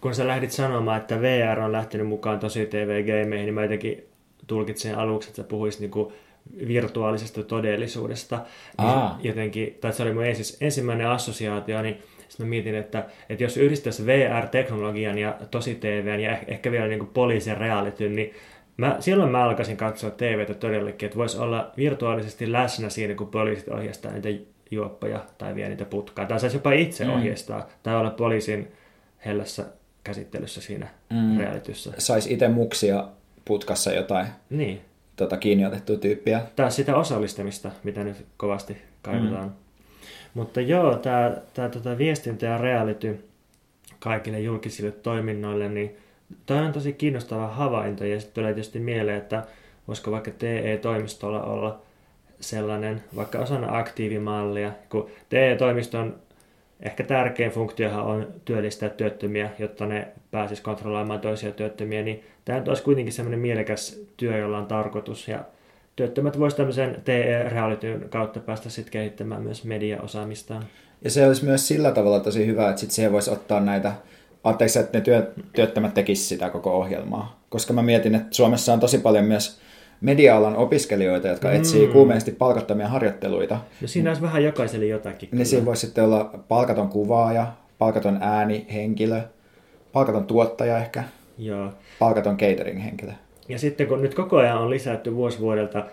Kun sä lähdit sanomaan, että VR on lähtenyt mukaan tosi TV-gameihin, niin mä jotenkin tulkitsin aluksi, että sä puhuisit niinku virtuaalisesta todellisuudesta. Niin jotenkin, tai se oli mun ensimmäinen assosiaatio, niin sitten mä mietin, että, että jos yhdistäisi VR-teknologian ja tosi TVn ja ehkä vielä niin poliisin reality, niin mä, silloin mä alkaisin katsoa TVtä todellakin, että voisi olla virtuaalisesti läsnä siinä, kun poliisit ohjastaa niitä juoppoja tai vie niitä putkaa. Tai saisi jopa itse mm. ohjastaa tai olla poliisin hellässä käsittelyssä siinä Mm. realityssä. Sais itse muksia putkassa jotain Niin. tota, kiinni otettua tyyppiä. Tää sitä osallistamista, mitä nyt kovasti kaivataan. Mm. Mutta joo, tämä tää, tota viestintä ja reality kaikille julkisille toiminnoille, niin tämä on tosi kiinnostava havainto ja sitten tulee tietysti mieleen, että voisiko vaikka TE-toimistolla olla sellainen vaikka osana aktiivimallia, kun TE-toimiston ehkä tärkein funktiohan on työllistää työttömiä, jotta ne pääsis kontrolloimaan toisia työttömiä, niin tämä olisi kuitenkin semmoinen mielekäs työ, jolla on tarkoitus ja työttömät voisivat tämmöisen TE-realityn kautta päästä sitten kehittämään myös mediaosaamistaan. Ja se olisi myös sillä tavalla tosi hyvä, että sit siihen voisi ottaa näitä, anteeksi, että ne työ, työttömät tekisivät sitä koko ohjelmaa. Koska mä mietin, että Suomessa on tosi paljon myös media-alan opiskelijoita, jotka mm. etsii kuumeisesti palkattomia harjoitteluita. No siinä olisi vähän jokaiselle jotakin. Niin siinä voisi sitten olla palkaton kuvaaja, palkaton äänihenkilö, palkaton tuottaja ehkä, Joo. palkaton catering-henkilö. Ja sitten kun nyt koko ajan on lisätty vuosi vuodelta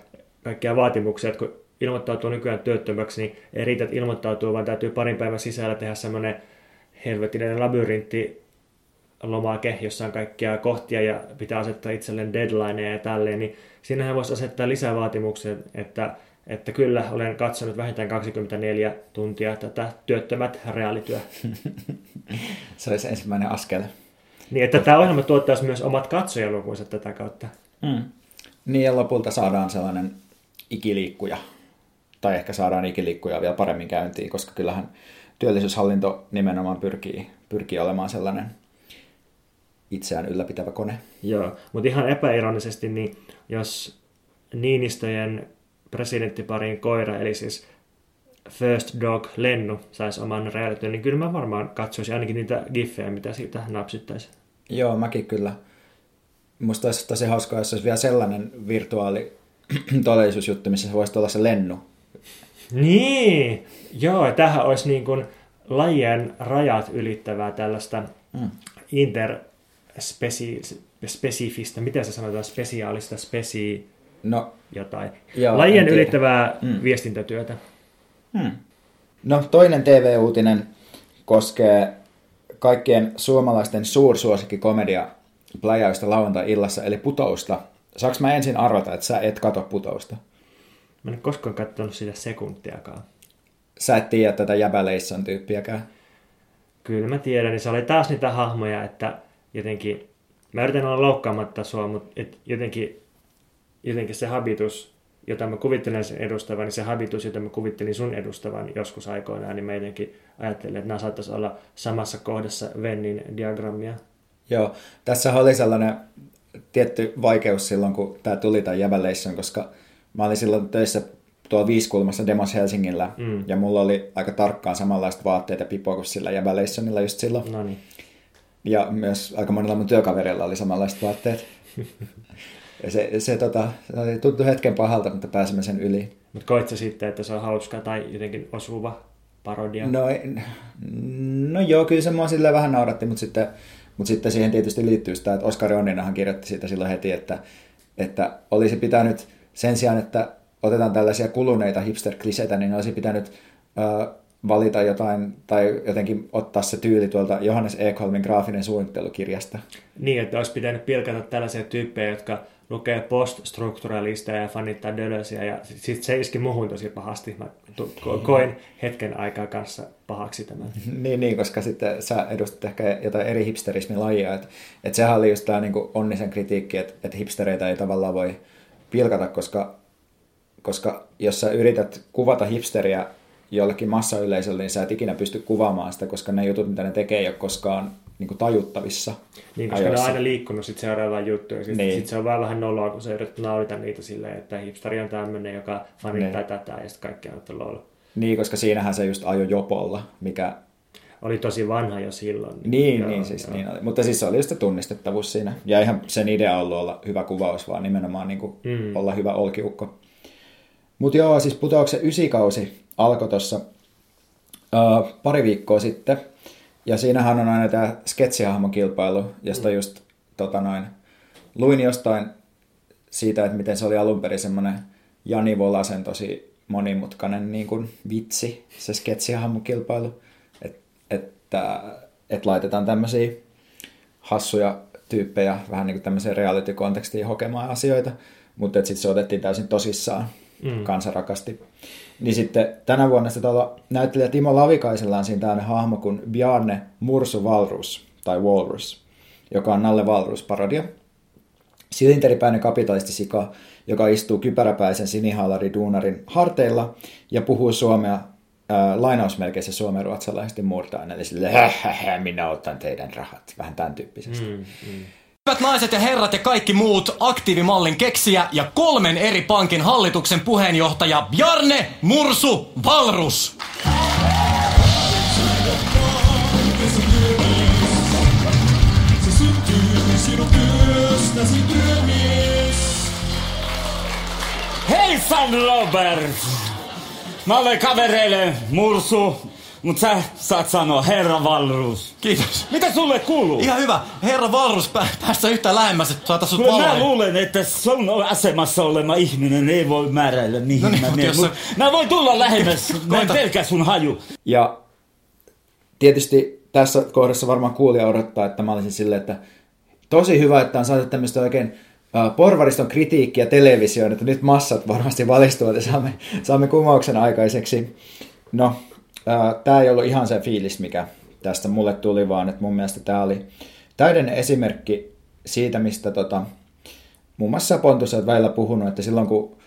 kaikkia vaatimuksia, että kun ilmoittautuu nykyään työttömäksi, niin ei riitä, että ilmoittautuu, vaan täytyy parin päivän sisällä tehdä semmoinen helvetinen labyrintti lomake, jossa on kaikkia kohtia ja pitää asettaa itselleen deadlineja ja tälleen, niin siinähän voisi asettaa lisävaatimuksen, että, että kyllä olen katsonut vähintään 24 tuntia tätä työttömät reaalityö. Se olisi ensimmäinen askel. Niin, että tämä ohjelma tuottaisi myös omat katsojalukunsa tätä kautta. Mm. Niin ja lopulta saadaan sellainen ikiliikkuja. Tai ehkä saadaan ikiliikkuja vielä paremmin käyntiin, koska kyllähän työllisyyshallinto nimenomaan pyrkii, pyrkii olemaan sellainen itseään ylläpitävä kone. Joo, mutta ihan epäironisesti, niin jos Niinistöjen presidenttiparin koira, eli siis First Dog Lennu, saisi oman realityn, niin kyllä mä varmaan katsoisin ainakin niitä giffejä, mitä siitä napsittaisi. Joo, mäkin kyllä. Musta olisi tosi hauskaa, jos olisi vielä sellainen virtuaali todellisuusjuttu, missä se voisi olla se lennu. Niin, joo, tähän olisi niin kuin lajien rajat ylittävää tällaista Mm. Interspesifistä, mitä se sanotaan, spesiaalista, spesi No, jotain. Joo, Lajien ylittävää Mm. viestintätyötä. Hmm. No toinen TV-uutinen koskee kaikkien suomalaisten suursuosikki komedia pläjäystä lauantai-illassa, eli putousta. Saanko mä ensin arvata, että sä et kato putousta? Mä en koskaan katsonut sitä sekuntiakaan. Sä et tiedä tätä jäbäleisson tyyppiäkään. Kyllä mä tiedän, niin se oli taas niitä hahmoja, että jotenkin, mä yritän olla loukkaamatta sua, mutta et jotenkin, jotenkin se habitus, jota mä kuvittelen sen edustavan, niin se habitus, jota mä kuvittelin sun edustavan joskus aikoinaan, niin mä jotenkin ajattelin, että nämä saattaisi olla samassa kohdassa Vennin diagrammia. Joo, tässä oli sellainen tietty vaikeus silloin, kun tämä tuli tämä jäbäleisson, koska mä olin silloin töissä tuolla viiskulmassa Demos Helsingillä, Mm. ja mulla oli aika tarkkaan samanlaiset vaatteet ja pipoa kuin sillä jäbäleissonilla just silloin. No niin. Ja myös aika monella mun työkaverilla oli samanlaiset vaatteet. Ja se, se, tota, se tuntui hetken pahalta, mutta pääsimme sen yli. Mutta koit sä sitten, että se on hauska tai jotenkin osuva parodia? No, no joo, kyllä se mua silleen vähän nauratti, mutta sitten, mutta sitten siihen tietysti liittyy sitä, että Oskari Onninahan kirjoitti siitä silloin heti, että, että olisi pitänyt sen sijaan, että otetaan tällaisia kuluneita hipster-kliseitä, niin olisi pitänyt ö, valita jotain tai jotenkin ottaa se tyyli tuolta Johannes Ekholmin graafinen suunnittelukirjasta. Niin, että olisi pitänyt pilkata tällaisia tyyppejä, jotka lukee poststrukturalisteja ja fanittaa Dölösiä, ja sitten se iski muhun tosi pahasti. Mä koin hetken aikaa kanssa pahaksi tämän. Niin, niin, koska sitten sä edustat ehkä jotain eri hipsterismin lajia. Että et sehän oli just tämä niinku onnisen kritiikki, että et hipstereitä ei tavallaan voi pilkata, koska, koska jos sä yrität kuvata hipsteriä jollekin massayleisölle, niin sä et ikinä pysty kuvaamaan sitä, koska ne jutut, mitä ne tekee, ei ole koskaan niinku tajuttavissa. Niin, koska ne ajoissa. on aina liikkunut sit seuraavaan juttuun. Sitten Niin. sit se on vaan vähän noloa, kun sä yrität naurita niitä silleen, että hipsteri on tämmöinen, joka fanittaa Niin. tätä, ja sitten kaikki on, lol. Niin, koska siinähän se just ajo jopolla, mikä... Oli tosi vanha jo silloin. Niin, Joo, niin siis joo. niin oli. Mutta siis se oli just se tunnistettavuus siinä. Ja eihän sen idea ollut olla hyvä kuvaus, vaan nimenomaan niin kuin Mm. olla hyvä olkiukko. Mutta joo, siis putouksen ysikausi alkoi tuossa uh, pari viikkoa sitten. Ja siinähän on aina tämä sketsihahmokilpailu, josta Mm. just tota noin, luin jostain siitä, että miten se oli alun perin semmoinen Jani Volasen tosi monimutkainen niin kuin vitsi, se sketsihahmokilpailu. Et, että et laitetaan tämmöisiä hassuja tyyppejä vähän niin kuin tämmöiseen reality-kontekstiin hokemaan asioita, mutta sitten se otettiin täysin tosissaan, mm. kansa rakasti. Niin sitten tänä vuonna se tuolla näyttelijä Timo Lavikaisella on siinä tämmöinen hahmo kuin Bjarne Mursu Valrus, tai Walrus, joka on Nalle Valrus-parodia. Silinteripäinen kapitalistisika, joka istuu kypäräpäisen sinihaalari duunarin harteilla ja puhuu suomea äh, lainausmerkeissä suomenruotsalaisesti murtaen. Eli sille, minä otan teidän rahat. Vähän tämän tyyppisesti. Mm, mm. Hyvät naiset ja herrat ja kaikki muut, aktiivimallin keksiä ja kolmen eri pankin hallituksen puheenjohtaja Bjarne Mursu Valrus. Hei San Robert! Mä olen kavereille Mursu, Mut sä saat sanoa herra Valrus. Kiitos. Mitä sulle kuuluu? Ihan hyvä. Herra Valrus, pää, päästä yhtään lähemmäs, että saata sut Kyllä mä luulen, että sun asemassa olema ihminen ei voi määräillä mihin no niin, mä menen. Sä... Mä voin tulla lähemmäs, mä en pelkää sun haju. Ja tietysti tässä kohdassa varmaan kuulija odottaa, että mä olisin silleen, että tosi hyvä, että on saatu tämmöistä oikein porvariston kritiikkiä televisioon, että nyt massat varmasti valistuvat ja saamme, saamme kumouksen aikaiseksi. No, tämä ei ollut ihan se fiilis, mikä tästä mulle tuli, vaan että mun mielestä tämä oli täydellinen esimerkki siitä, mistä tota, muun muassa Pontus on välillä puhunut, että silloin kun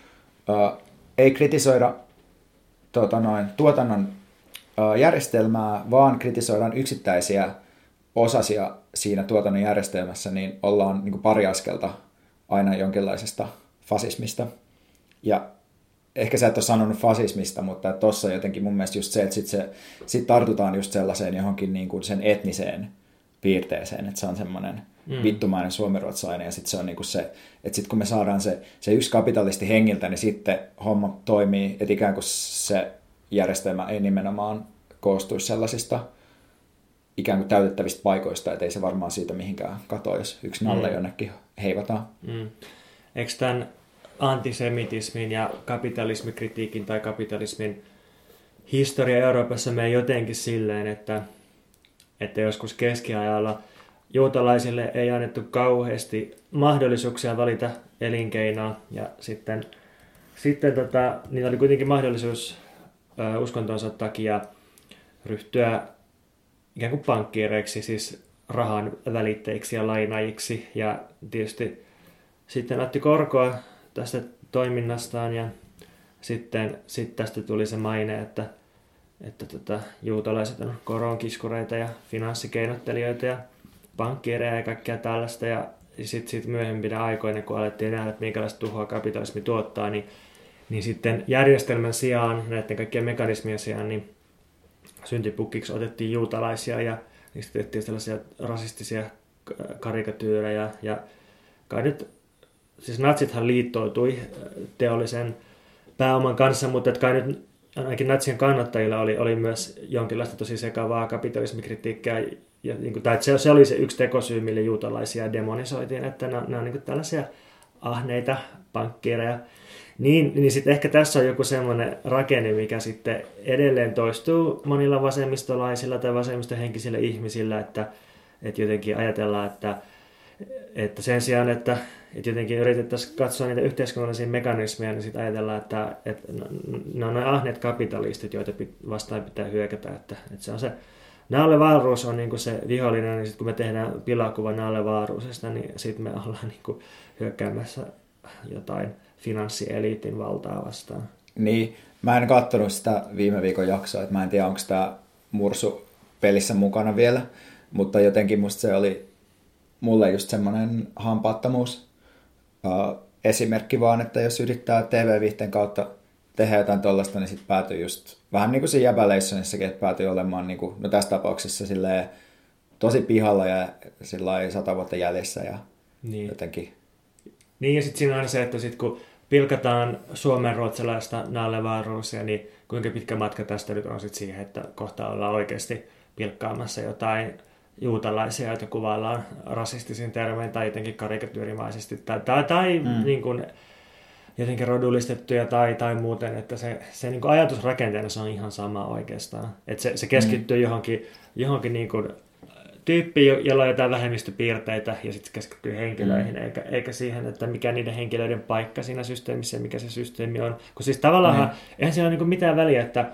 ää, ei kritisoida tota noin, tuotannon ää, järjestelmää, vaan kritisoidaan yksittäisiä osasia siinä tuotannon järjestelmässä, niin ollaan niin pari askelta aina jonkinlaisesta fasismista. Ja ehkä sä et ole sanonut fasismista, mutta tuossa jotenkin mun mielestä just se, että sit, se, sit tartutaan just sellaiseen johonkin niin kuin sen etniseen piirteeseen, että se on semmoinen mm. vittumainen suomiruotsalainen ja sitten se on niin kuin se, että sitten kun me saadaan se, se yksi kapitalisti hengiltä, niin sitten homma toimii, että ikään kuin se järjestelmä ei nimenomaan koostuisi sellaisista ikään kuin täytettävistä paikoista, että ei se varmaan siitä mihinkään katoa, jos yksi nalle mm. jonnekin heivataan. Mm. Eikö tämän antisemitismin ja kapitalismikritiikin tai kapitalismin historia Euroopassa menee jotenkin silleen, että, että joskus keskiajalla juutalaisille ei annettu kauheasti mahdollisuuksia valita elinkeinoa ja sitten, sitten tota, niin oli kuitenkin mahdollisuus ö, uskontonsa takia ryhtyä ikään kuin pankkiireiksi, siis rahan välittäjiksi ja lainajiksi. Ja tietysti sitten otti korkoa tästä toiminnastaan ja sitten sit tästä tuli se maine, että, että tota, juutalaiset on koronkiskureita ja finanssikeinottelijoita ja pankkiereja ja kaikkea tällaista. Ja sitten sit myöhempinä aikoina, kun alettiin nähdä, että minkälaista tuhoa kapitalismi tuottaa, niin, niin sitten järjestelmän sijaan, näiden kaikkien mekanismien sijaan, niin syntipukkiksi otettiin juutalaisia ja niistä tehtiin sellaisia rasistisia karikatyyrejä. Ja kai nyt siis natsithan liittoutui äh, teollisen pääoman kanssa, mutta että kai nyt ainakin natsien kannattajilla oli, oli myös jonkinlaista tosi sekavaa kapitalismikritiikkiä, ja niin kuin, tai se, se oli se yksi tekosyy, mille juutalaisia demonisoitiin, että ne, ne on niin tällaisia ahneita pankkiireja. Niin, niin sitten ehkä tässä on joku semmoinen rakenne, mikä sitten edelleen toistuu monilla vasemmistolaisilla tai vasemmistohenkisillä ihmisillä, että, että jotenkin ajatellaan, että, että sen sijaan, että, että jotenkin yritettäisiin katsoa niitä yhteiskunnallisia mekanismeja, niin sitten ajatellaan, että, että ne on noin ahneet kapitalistit, joita vastaan pitää hyökätä. Että, että se on se, Nalle Vaaruus on niin se vihollinen, niin sitten kun me tehdään pilakuva Nalle Vaaruusesta, niin sitten me ollaan niin hyökkäämässä jotain finanssieliitin valtaa vastaan. Niin, mä en katsonut sitä viime viikon jaksoa, että mä en tiedä, onko tämä Mursu pelissä mukana vielä, mutta jotenkin musta se oli mulle just semmoinen hampaattomuus esimerkki vaan, että jos yrittää TV-viihteen kautta tehdä jotain tuollaista, niin sitten päätyy just vähän niin kuin se Jäbäleissonissakin, että päätyy olemaan, niin kuin, no tässä tapauksessa silleen, tosi pihalla ja sillä sata vuotta jäljessä ja niin. jotenkin. Niin ja sitten siinä on se, että sit kun pilkataan suomen ruotsalaista Nalle Vaaruusia, niin kuinka pitkä matka tästä nyt on sitten siihen, että kohta ollaan oikeasti pilkkaamassa jotain juutalaisia, joita kuvaillaan rasistisin termein tai jotenkin karikatyyrimaisesti tai, tai, tai mm. niin kuin, jotenkin rodullistettuja tai, tai muuten, että se, se niin kuin ajatusrakenteena se on ihan sama oikeastaan. Että se, se keskittyy mm. johonkin, johonkin niin kuin tyyppi, jo- jolla on jotain vähemmistöpiirteitä ja sitten keskittyy henkilöihin, mm. eikä, eikä siihen, että mikä niiden henkilöiden paikka siinä systeemissä ja mikä se systeemi on. Kun siis tavallaan, mm. eihän siinä ole niin mitään väliä, että,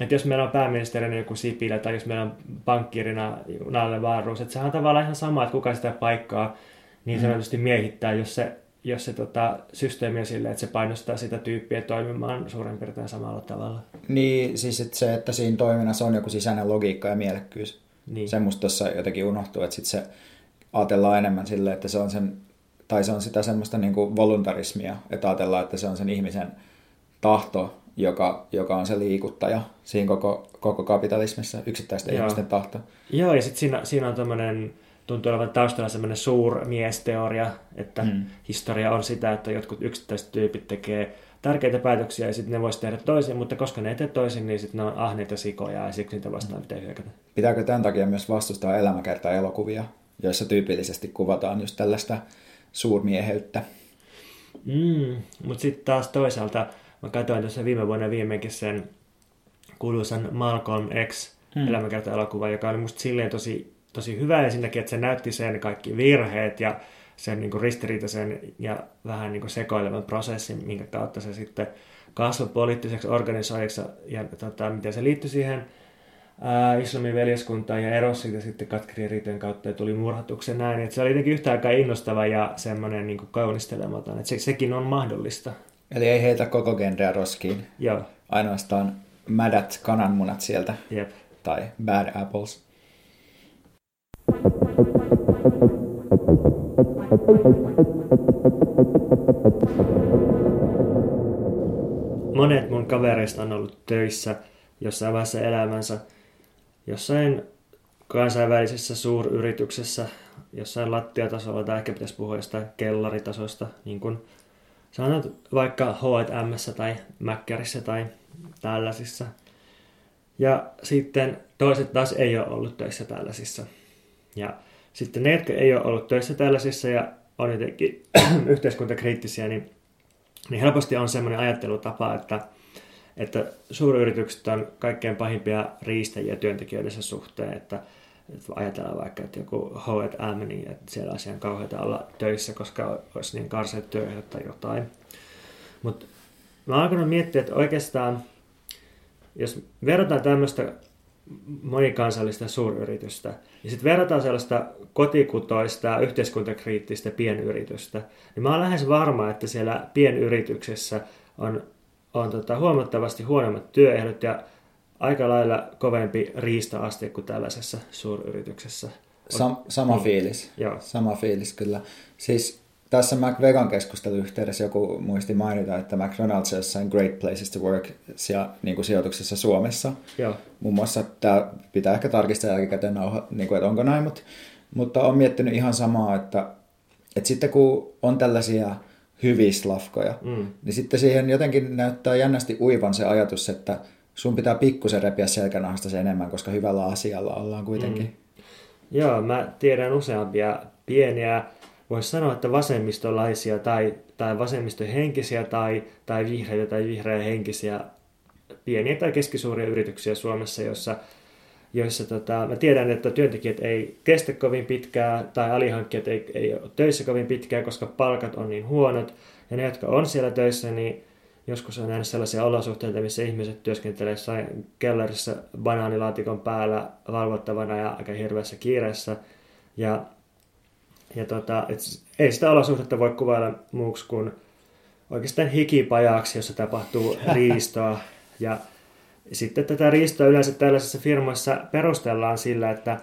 että jos meillä on pääministerinä joku Sipilä tai jos meillä on pankkirina Nalle Vaarus, että sehän on tavallaan ihan sama, että kuka sitä paikkaa niin sanotusti miehittää, jos se jos se tota, systeemi on silleen, että se painostaa sitä tyyppiä toimimaan suurin piirtein samalla tavalla. Niin, siis että se, että siinä toiminnassa on joku sisäinen logiikka ja mielekkyys. Niin. Se musta tuossa jotenkin unohtuu, että sit se ajatellaan enemmän silleen, että se on sen, tai se on sitä semmoista niin kuin voluntarismia, että ajatellaan, että se on sen ihmisen tahto, joka, joka on se liikuttaja siinä koko, koko kapitalismissa, yksittäisten Joo. ihmisten tahto. Joo, ja sitten siinä, siinä on tämmöinen, tuntuu olevan taustalla semmoinen suurmiesteoria, että mm. historia on sitä, että jotkut yksittäiset tyypit tekee tärkeitä päätöksiä ja sitten ne voisi tehdä toisin, mutta koska ne ei tee toisin, niin sitten ne on ahneita sikoja ja siksi niitä vastaan pitää hyökätä. Pitääkö tämän takia myös vastustaa elämäkertaa elokuvia, joissa tyypillisesti kuvataan just tällaista suurmieheyttä? Mm, mutta sitten taas toisaalta, mä katsoin tuossa viime vuonna viimeinkin sen kuuluisan Malcolm X hmm. elämäkerta-elokuva, joka oli musta silleen tosi, tosi hyvä ensinnäkin, että se näytti sen kaikki virheet ja sen niin kuin ristiriitaisen ja vähän niin kuin sekoilevan prosessin, minkä kautta se sitten kasvoi poliittiseksi organisoijaksi ja tota, miten se liittyi siihen ää, islamin veljeskuntaan ja erosi siitä sitten katkerien riitojen kautta ja tuli murhatuksi ja näin. Et se oli jotenkin yhtä aikaa innostava ja semmoinen niin kuin kaunistelematon, että se, sekin on mahdollista. Eli ei heitä koko genreä roskiin, Joo, ainoastaan mädät kananmunat sieltä, jep. tai bad apples. Monet mun kavereista on ollut töissä jossain vaiheessa elämänsä, jossain kansainvälisessä suuryrityksessä, jossain lattiatasolla, tai ehkä pitäisi puhua jostain kellaritasosta, niin kuin sanotaan vaikka H&M tai Mäkkärissä tai tällaisissa. Ja sitten toiset taas ei ole ollut töissä tällaisissa. Ja sitten ne, jotka ei ole ollut töissä tällaisissa ja on jotenkin yhteiskuntakriittisiä, niin, niin helposti on semmoinen ajattelutapa, että, että suuryritykset on kaikkein pahimpia riistäjiä työntekijöidensä suhteen, että, että ajatellaan vaikka, että joku H&M, niin että siellä olisi ihan olla töissä, koska olisi niin karseet työehdot tai jotain. Mutta mä oon alkanut miettiä, että oikeastaan jos verrataan tämmöistä monikansallista suuryritystä, ja sitten verrataan sellaista kotikutoista, yhteiskuntakriittistä pienyritystä, niin mä oon lähes varma, että siellä pienyrityksessä on, on tota huomattavasti huonommat työehdot ja aika lailla kovempi riista-aste kuin tällaisessa suuryrityksessä. Sam- sama Niin. fiilis. Joo. Sama fiilis kyllä. Siis tässä McVegan keskustelun yhteydessä joku muisti mainita, että McDonald's on jossain Great Places to Work sija, niin kuin sijoituksessa Suomessa. Joo. Muun muassa tämä pitää ehkä tarkistaa jälkikäteen, niin kuin, että onko näin, mutta, mutta on miettinyt ihan samaa, että, että sitten kun on tällaisia hyvislafkoja, Mm. niin sitten siihen jotenkin näyttää jännästi uivan se ajatus, että sun pitää pikkusen repiä selkänahasta se enemmän, koska hyvällä asialla ollaan kuitenkin. Mm. Joo, mä tiedän useampia pieniä, voisi sanoa, että vasemmistolaisia tai, tai vasemmistohenkisiä tai, tai vihreitä tai vihreähenkisiä pieniä tai keskisuuria yrityksiä Suomessa, jossa, joissa tota, mä tiedän, että työntekijät ei kestä kovin pitkään tai alihankkijat ei, ei ole töissä kovin pitkään, koska palkat on niin huonot. Ja ne, jotka on siellä töissä, niin joskus on nähnyt sellaisia olosuhteita, missä ihmiset työskentelee jossain kellarissa banaanilaatikon päällä valvottavana ja aika hirveässä kiireessä. Ja, ja tota, et ei sitä olosuhdetta voi kuvailla muuksi kuin oikeastaan hikipajaksi, jossa tapahtuu riistoa. Ja sitten tätä riistoa yleensä tällaisissa firmoissa perustellaan sillä, että,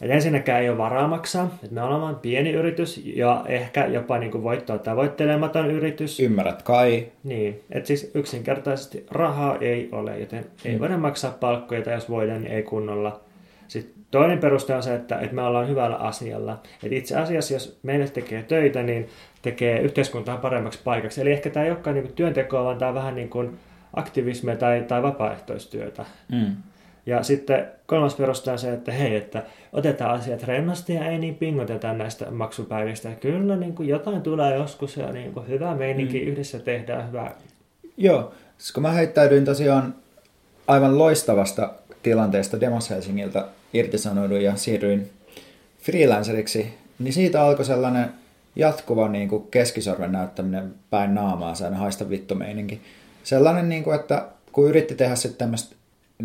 että ensinnäkään ei ole varaa maksaa, että me ollaan vain pieni yritys ja ehkä jopa niin kuin voittoa tavoittelematon yritys. Ymmärrät kai, Niin, että siis yksinkertaisesti rahaa ei ole, joten ei voida maksaa palkkoja tai jos voidaan, niin ei kunnolla. Sitten toinen peruste on se, että, että me ollaan hyvällä asialla. Että itse asiassa, jos meille tekee töitä, niin tekee yhteiskuntaa paremmaksi paikaksi. Eli ehkä tämä ei olekaan niin työntekoa, vaan tämä on vähän niin kuin aktivismia tai, tai vapaaehtoistyötä. mm. Ja sitten kolmas peruste on se, että hei, että otetaan asiat rennosti ja ei niin pingoteta näistä maksupäivistä. Kyllä niin kuin jotain tulee joskus ja niin kuin hyvä meininki, mm. yhdessä tehdään hyvää. Joo, siis kun mä heittäydyin tosiaan aivan loistavasta tilanteesta Demos Helsingiltä irtisanouduin ja siirryin freelanceriksi, niin siitä alkoi sellainen jatkuva niin kuin keskisorven näyttäminen päin naamaa, sellainen haista vittu meininki. Sellainen, niin kuin, että kun yritti tehdä sitten tämmöistä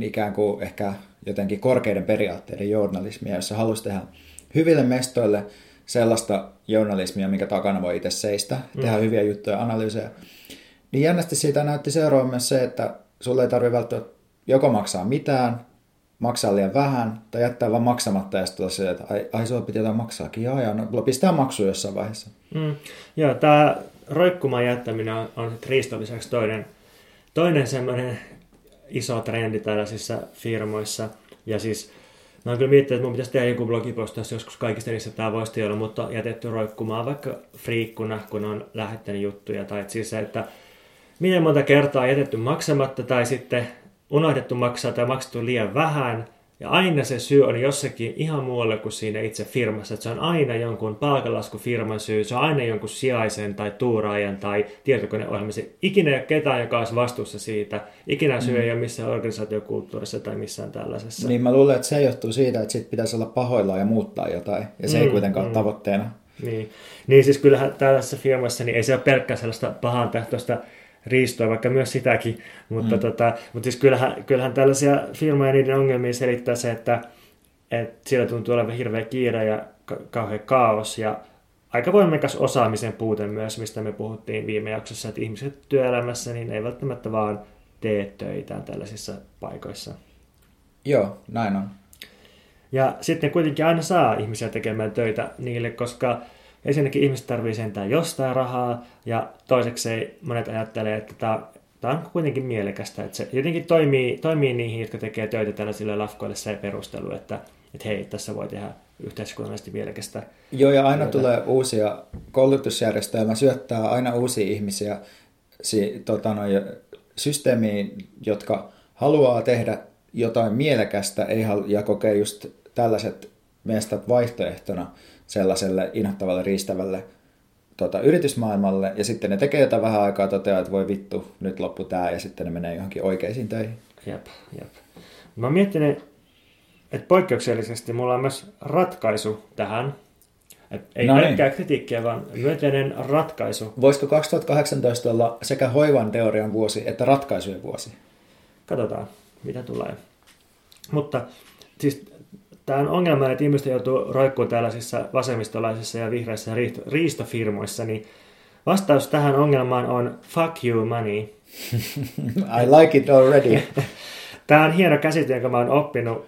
ikään kuin ehkä jotenkin korkeiden periaatteiden journalismia, jossa halusi tehdä hyville mestoille sellaista journalismia, mikä takana voi itse seistä, tehdä mm. hyviä juttuja, analyysejä. Niin jännästi siitä näytti seuraava myös se, että sulle ei tarvitse välttämättä joko maksaa mitään, maksaa liian vähän, tai jättää vaan maksamatta ja sitten se, että ai, ai sulla piti jotain maksaakin, joo, ja no, pistää maksu jossain vaiheessa. Mm. Joo, tämä roikkumaan jättäminen on, on Riiston lisäksi toinen, toinen semmoinen iso trendi tällaisissa firmoissa, ja siis Mä oon kyllä miettinyt, että mun pitäisi tehdä joku blogipostaus joskus kaikista niistä tämä voisi olla, mutta jätetty roikkumaan vaikka friikkuna, kun on lähettänyt juttuja. Tai että siis se, että miten monta kertaa jätetty maksamatta tai sitten unohdettu maksaa tai maksettu liian vähän – ja aina se syy on jossakin ihan muualla kuin siinä itse firmassa. Että se on aina jonkun palkalaskufirman syy, se on aina jonkun sijaisen tai tuuraajan tai tietokoneohjelman. Ikinä ei ole ketään, joka olisi vastuussa siitä. Ikinä syy mm. ei ole missään organisaatiokulttuurissa tai missään tällaisessa. Niin mä luulen, että se johtuu siitä, että sit pitäisi olla pahoillaan ja muuttaa jotain. Ja se mm, ei kuitenkaan mm. ole tavoitteena. Niin. niin siis kyllähän tällaisessa firmassa niin ei se ole pelkkää sellaista pahan tahtoista riistoa, vaikka myös sitäkin. Mutta, mm. tota, mutta siis kyllähän, kyllähän tällaisia firmoja niiden ongelmia selittää se, että, että siellä tuntuu olevan hirveä kiire ja ka- kauhean kaos ja aika voimakas osaamisen puute myös, mistä me puhuttiin viime jaksossa, että ihmiset työelämässä niin ei välttämättä vaan tee töitä tällaisissa paikoissa. Joo, näin on. Ja sitten kuitenkin aina saa ihmisiä tekemään töitä niille, koska ensinnäkin ihmiset tarvii sentään jostain rahaa, ja toiseksi monet ajattelee, että tämä, tämä on kuitenkin mielekästä, että se jotenkin toimii, toimii niihin, jotka tekee töitä tällaisille lafkoille se perustelu, että, että hei, tässä voi tehdä yhteiskunnallisesti mielekästä. Joo, ja aina työtä. tulee uusia koulutusjärjestelmä, syöttää aina uusia ihmisiä si, tota, no, systeemiin, jotka haluaa tehdä jotain mielekästä ei halu, ja kokee just tällaiset mestat vaihtoehtona sellaiselle inhottavalle riistävälle tota, yritysmaailmalle, ja sitten ne tekee jotain vähän aikaa, toteaa, että voi vittu, nyt loppu tää, ja sitten ne menee johonkin oikeisiin töihin. Jep, jep. Mä miettinyt, että poikkeuksellisesti mulla on myös ratkaisu tähän. Et ei no niin. pelkkää kritiikkiä, vaan myönteinen ratkaisu. Voisiko 2018 olla sekä hoivan teorian vuosi että ratkaisujen vuosi? Katsotaan, mitä tulee. Mutta siis Tämä on ongelma, että ihmiset joutuu roikkumaan tällaisissa vasemmistolaisissa ja vihreissä riistofirmoissa, niin vastaus tähän ongelmaan on fuck you money. I like it already. Tämä on hieno käsite, jonka mä oon oppinut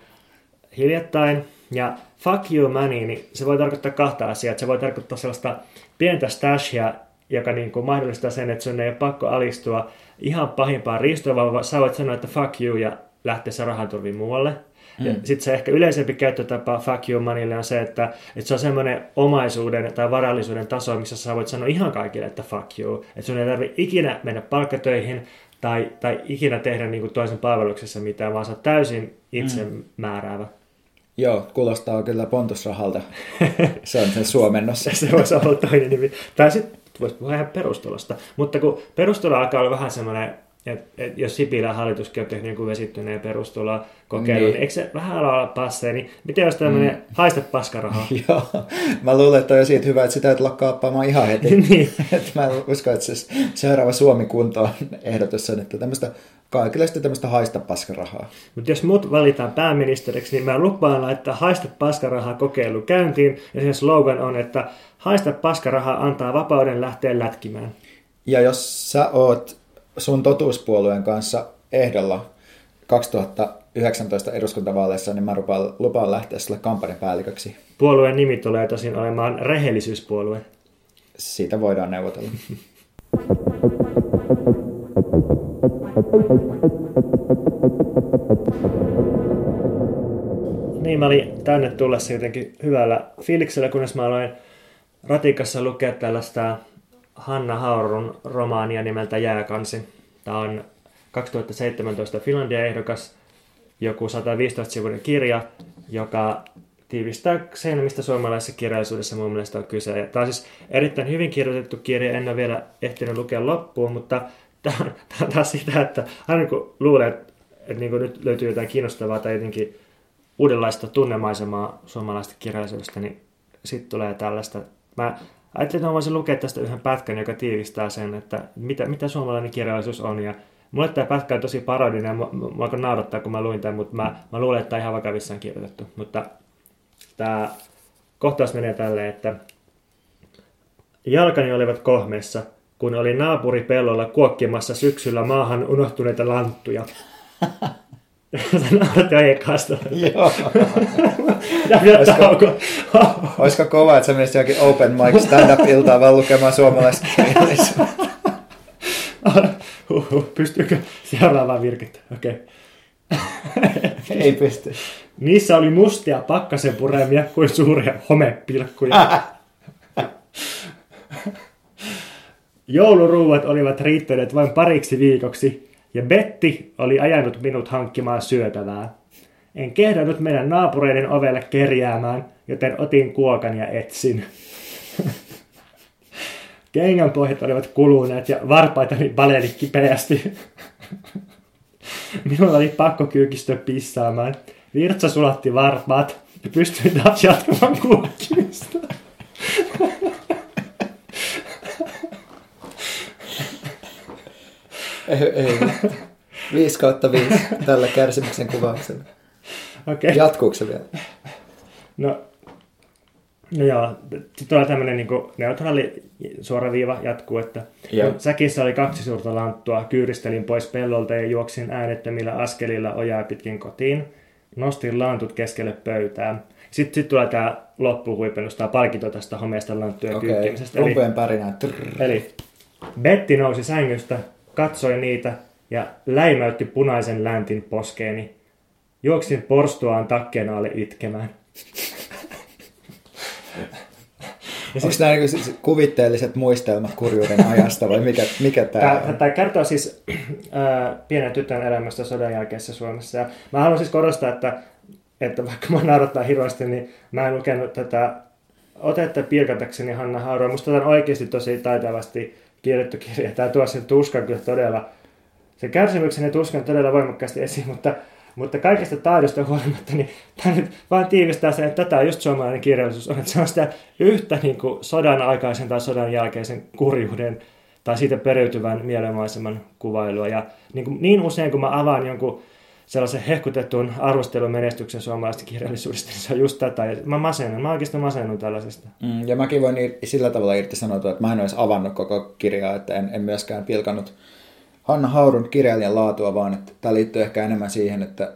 hiljattain. Ja fuck you money, niin se voi tarkoittaa kahta asiaa. Se voi tarkoittaa sellaista pientä stashia, joka niin kuin mahdollistaa sen, että sun ei ole pakko alistua ihan pahimpaan riistoon, vaan sä voit sanoa, että fuck you ja lähteä se rahanturviin muualle. Ja mm. sitten se ehkä yleisempi käyttötapa fuck you moneylle on se, että, että se on semmoinen omaisuuden tai varallisuuden taso, missä sä voit sanoa ihan kaikille, että fuck you. Että sun ei tarvitse ikinä mennä palkkatöihin tai, tai ikinä tehdä niin kuin toisen palveluksessa mitään, vaan sä oot täysin itse mm. määräävä. Joo, kuulostaa kyllä pontusrahalta. Se on sen suomennossa. se voisi olla toinen nimi. Tai sitten voisi puhua ihan perustulosta. Mutta kun perustulo alkaa olla vähän semmoinen et, et jos Sipilän hallituskin on tehnyt joku vesittyneen perustuloa kokeilu, niin. niin eikö se vähän ala olla passeen, niin miten jos tämmöinen mm. haista paskarahaa? Joo, mä luulen, että on jo siitä hyvä, että sitä et lakkaappaamaan ihan heti. niin. että mä uskon, että se seuraava Suomi kuntoon ehdotus on, että tämmöistä kaikille sitten tämmöistä haista paskarahaa. Mutta jos mut valitaan pääministeriksi, niin mä lupaan laittaa haista paskarahaa kokeilu käyntiin, ja sen slogan on, että haista paskarahaa antaa vapauden lähteä lätkimään. Ja jos sä oot sun totuuspuolueen kanssa ehdolla 2019 eduskuntavaaleissa, niin mä lupaan, lupaan lähteä sulle kampanjapäälliköksi. Puolueen nimi tulee tosin olemaan rehellisyyspuolue. Siitä voidaan neuvotella. Niin, mä olin tänne tullessa jotenkin hyvällä fiiliksellä, kunnes mä aloin ratikassa lukea tällaista Hanna Haurun romaania nimeltä Jääkansi. Tämä on 2017 Finlandia-ehdokas, joku 115-sivuinen kirja, joka tiivistää sen, mistä suomalaisessa kirjallisuudessa mun mielestä on kyse. Tämä on siis erittäin hyvin kirjoitettu kirja, en ole vielä ehtinyt lukea loppuun, mutta tämä on, tämä on taas sitä, että aina kun luulee, että, että niin nyt löytyy jotain kiinnostavaa tai jotenkin uudenlaista tunnemaisemaa suomalaista kirjallisuudesta, niin sitten tulee tällaista. Mä ajattelin, että voisin lukea tästä yhden pätkän, joka tiivistää sen, että mitä, mitä suomalainen kirjallisuus on. Ja mulle tämä pätkä on tosi parodinen ja mua alkoi naurattaa, kun mä luin tämän, mutta mä, mä luulen, että tämä ihan vakavissaan kirjoitettu. Mutta tämä kohtaus menee tälleen, että jalkani olivat kohmeessa, kun oli naapuri pellolla kuokkimassa syksyllä maahan unohtuneita lanttuja. Sä naurat jo ekasta. Joo. Ja vielä Olisiko-. Olisiko kova, että sä menisit johonkin open mic stand-up-iltaan vaan lukemaan suomalaista kirjallisuutta? Huhhuh, Pystyykö seuraavaan virkettä? Okei. Ei pysty. Niissä oli mustia pakkasen puremia kuin suuria homepilkkuja. Jouluruuat olivat riittäneet vain pariksi viikoksi, ja Betti oli ajanut minut hankkimaan syötävää. En kehdannut meidän naapureiden ovelle kerjäämään, joten otin kuokan ja etsin. Kengänpohjat olivat kuluneet ja varpaitani paleli kipeästi. Minulla oli pakko kyykistö pissaamaan. Virtsa sulatti varpaat ja pystyin taas jatkamaan kuokkimista. Ei, ei. 5 kautta 5 tällä kärsimyksen kuvauksella. Okei. Jatkuuko se vielä? No, no joo, sitten tulee tämmöinen niin neutraali suora viiva jatkuu, että Joo. kun säkissä oli kaksi suurta lanttua, kyyristelin pois pellolta ja juoksin äänettömillä askelilla ojaa pitkin kotiin. Nostin lantut keskelle pöytää. Sitten sit tulee tämä loppuhuipennus, tämä palkinto tästä homeesta lanttujen Okei, kyykkimisestä. Pärinää. Trrr. eli Betti nousi sängystä, katsoi niitä ja läimäytti punaisen läntin poskeeni. Juoksin porstuaan takkeen alle itkemään. Onko nämä niinku siis kuvitteelliset muistelmat kurjuuden ajasta vai mikä, mikä tämä Tämä, on? tämä kertoo siis äh, pienen tytön elämästä sodan jälkeisessä Suomessa. Ja mä haluan siis korostaa, että, että vaikka mä naurattaa hirveästi, niin mä en lukenut tätä otetta pilkatakseni Hanna Hauroa. Musta tämä on oikeasti tosi taitavasti kirjoittu kirja. Tämä tuo sen tuskan kyllä todella, se kärsimyksen ja tuskan todella voimakkaasti esiin, mutta, mutta kaikesta taidosta huolimatta, niin tämä nyt vaan tiivistää sen, että tätä just suomalainen kirjallisuus on, että se on sitä yhtä niin kuin sodan aikaisen tai sodan jälkeisen kurjuuden tai siitä periytyvän mielenmaiseman kuvailua. Ja niin, kuin, niin usein, kun mä avaan jonkun sellaisen hehkutetun arvostelun menestyksen suomalaisesta kirjallisuudesta, niin se on just tätä. Ja mä masennun, mä oikeastaan masennun tällaisesta. Mm, ja mäkin voin ir- sillä tavalla irti sanoa, että mä en olisi avannut koko kirjaa, että en, en myöskään pilkannut Hanna Haurun kirjailijan laatua, vaan että tämä liittyy ehkä enemmän siihen, että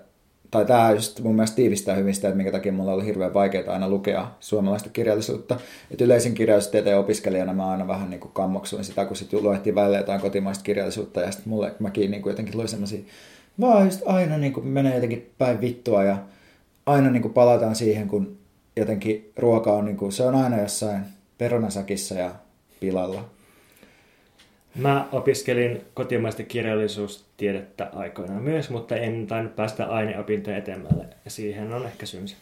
tai tämä just mun mielestä tiivistää hyvin sitä, että minkä takia mulla oli hirveän vaikeaa aina lukea suomalaista kirjallisuutta. Että yleisin kirjallisuustieteen opiskelijana mä aina vähän niin kuin kammoksuin sitä, kun sitten luettiin välillä jotain kotimaista kirjallisuutta ja sitten mulle mäkin niin kuin jotenkin luin semmoisia, vaan just aina niin kuin menee jotenkin päin vittua ja aina niin kuin palataan siihen, kun jotenkin ruoka on, niin kuin, se on aina jossain perunasäkissä ja pilalla. Mä opiskelin kotimaista kirjallisuustiedettä aikoinaan myös, mutta en tainnut päästä aineopintojen etemmälle. Ja siihen on ehkä syynsä.